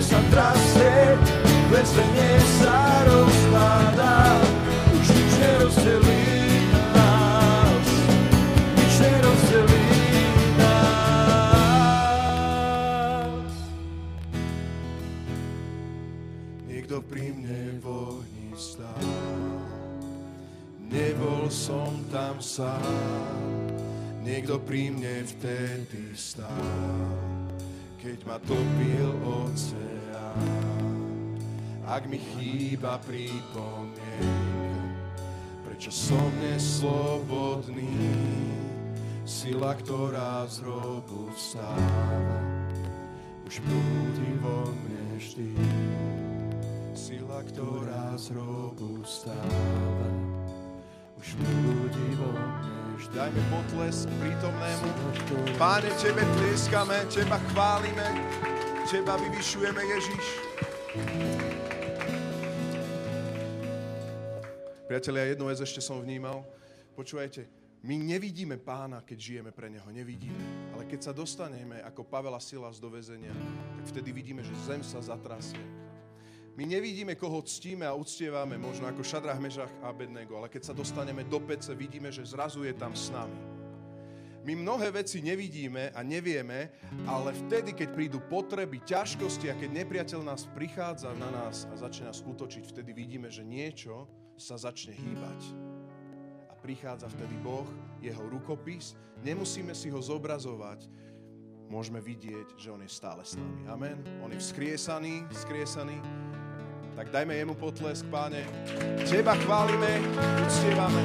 bude sa trasieť, vesenie sa rozpadá, už nič nerozdelí nás, nič nás. Niekto pri mne v ohni nebol som tam sám, niekto pri mne vtedy stál keď ma topil oceán. Ak mi chýba pripomienka, prečo som neslobodný, sila, ktorá z hrobu vstáva, už prúdi vo mne vždy. Sila, ktorá z hrobu vstáva, už prúdi vo mne. Dajme potlesk prítomnému. Páne, Tebe tlieskame, Teba chválime, Teba vyvyšujeme, Ježiš. Priatelia, jednu vec ešte som vnímal. Počúvajte, my nevidíme pána, keď žijeme pre neho, nevidíme. Ale keď sa dostaneme ako Pavela Silas do väzenia, tak vtedy vidíme, že zem sa zatrasie. My nevidíme, koho ctíme a uctievame, možno ako Šadrach, Mežach a Abednego, ale keď sa dostaneme do pece, vidíme, že zrazu je tam s nami. My mnohé veci nevidíme a nevieme, ale vtedy, keď prídu potreby, ťažkosti a keď nepriateľ nás prichádza na nás a začne nás útočiť, vtedy vidíme, že niečo sa začne hýbať. A prichádza vtedy Boh, jeho rukopis. Nemusíme si ho zobrazovať, môžeme vidieť, že on je stále s nami. Amen. On je vzkriesaný, vzkriesaný. Tak dajme jemu potlesk, páne. Teba chválime, uctievame.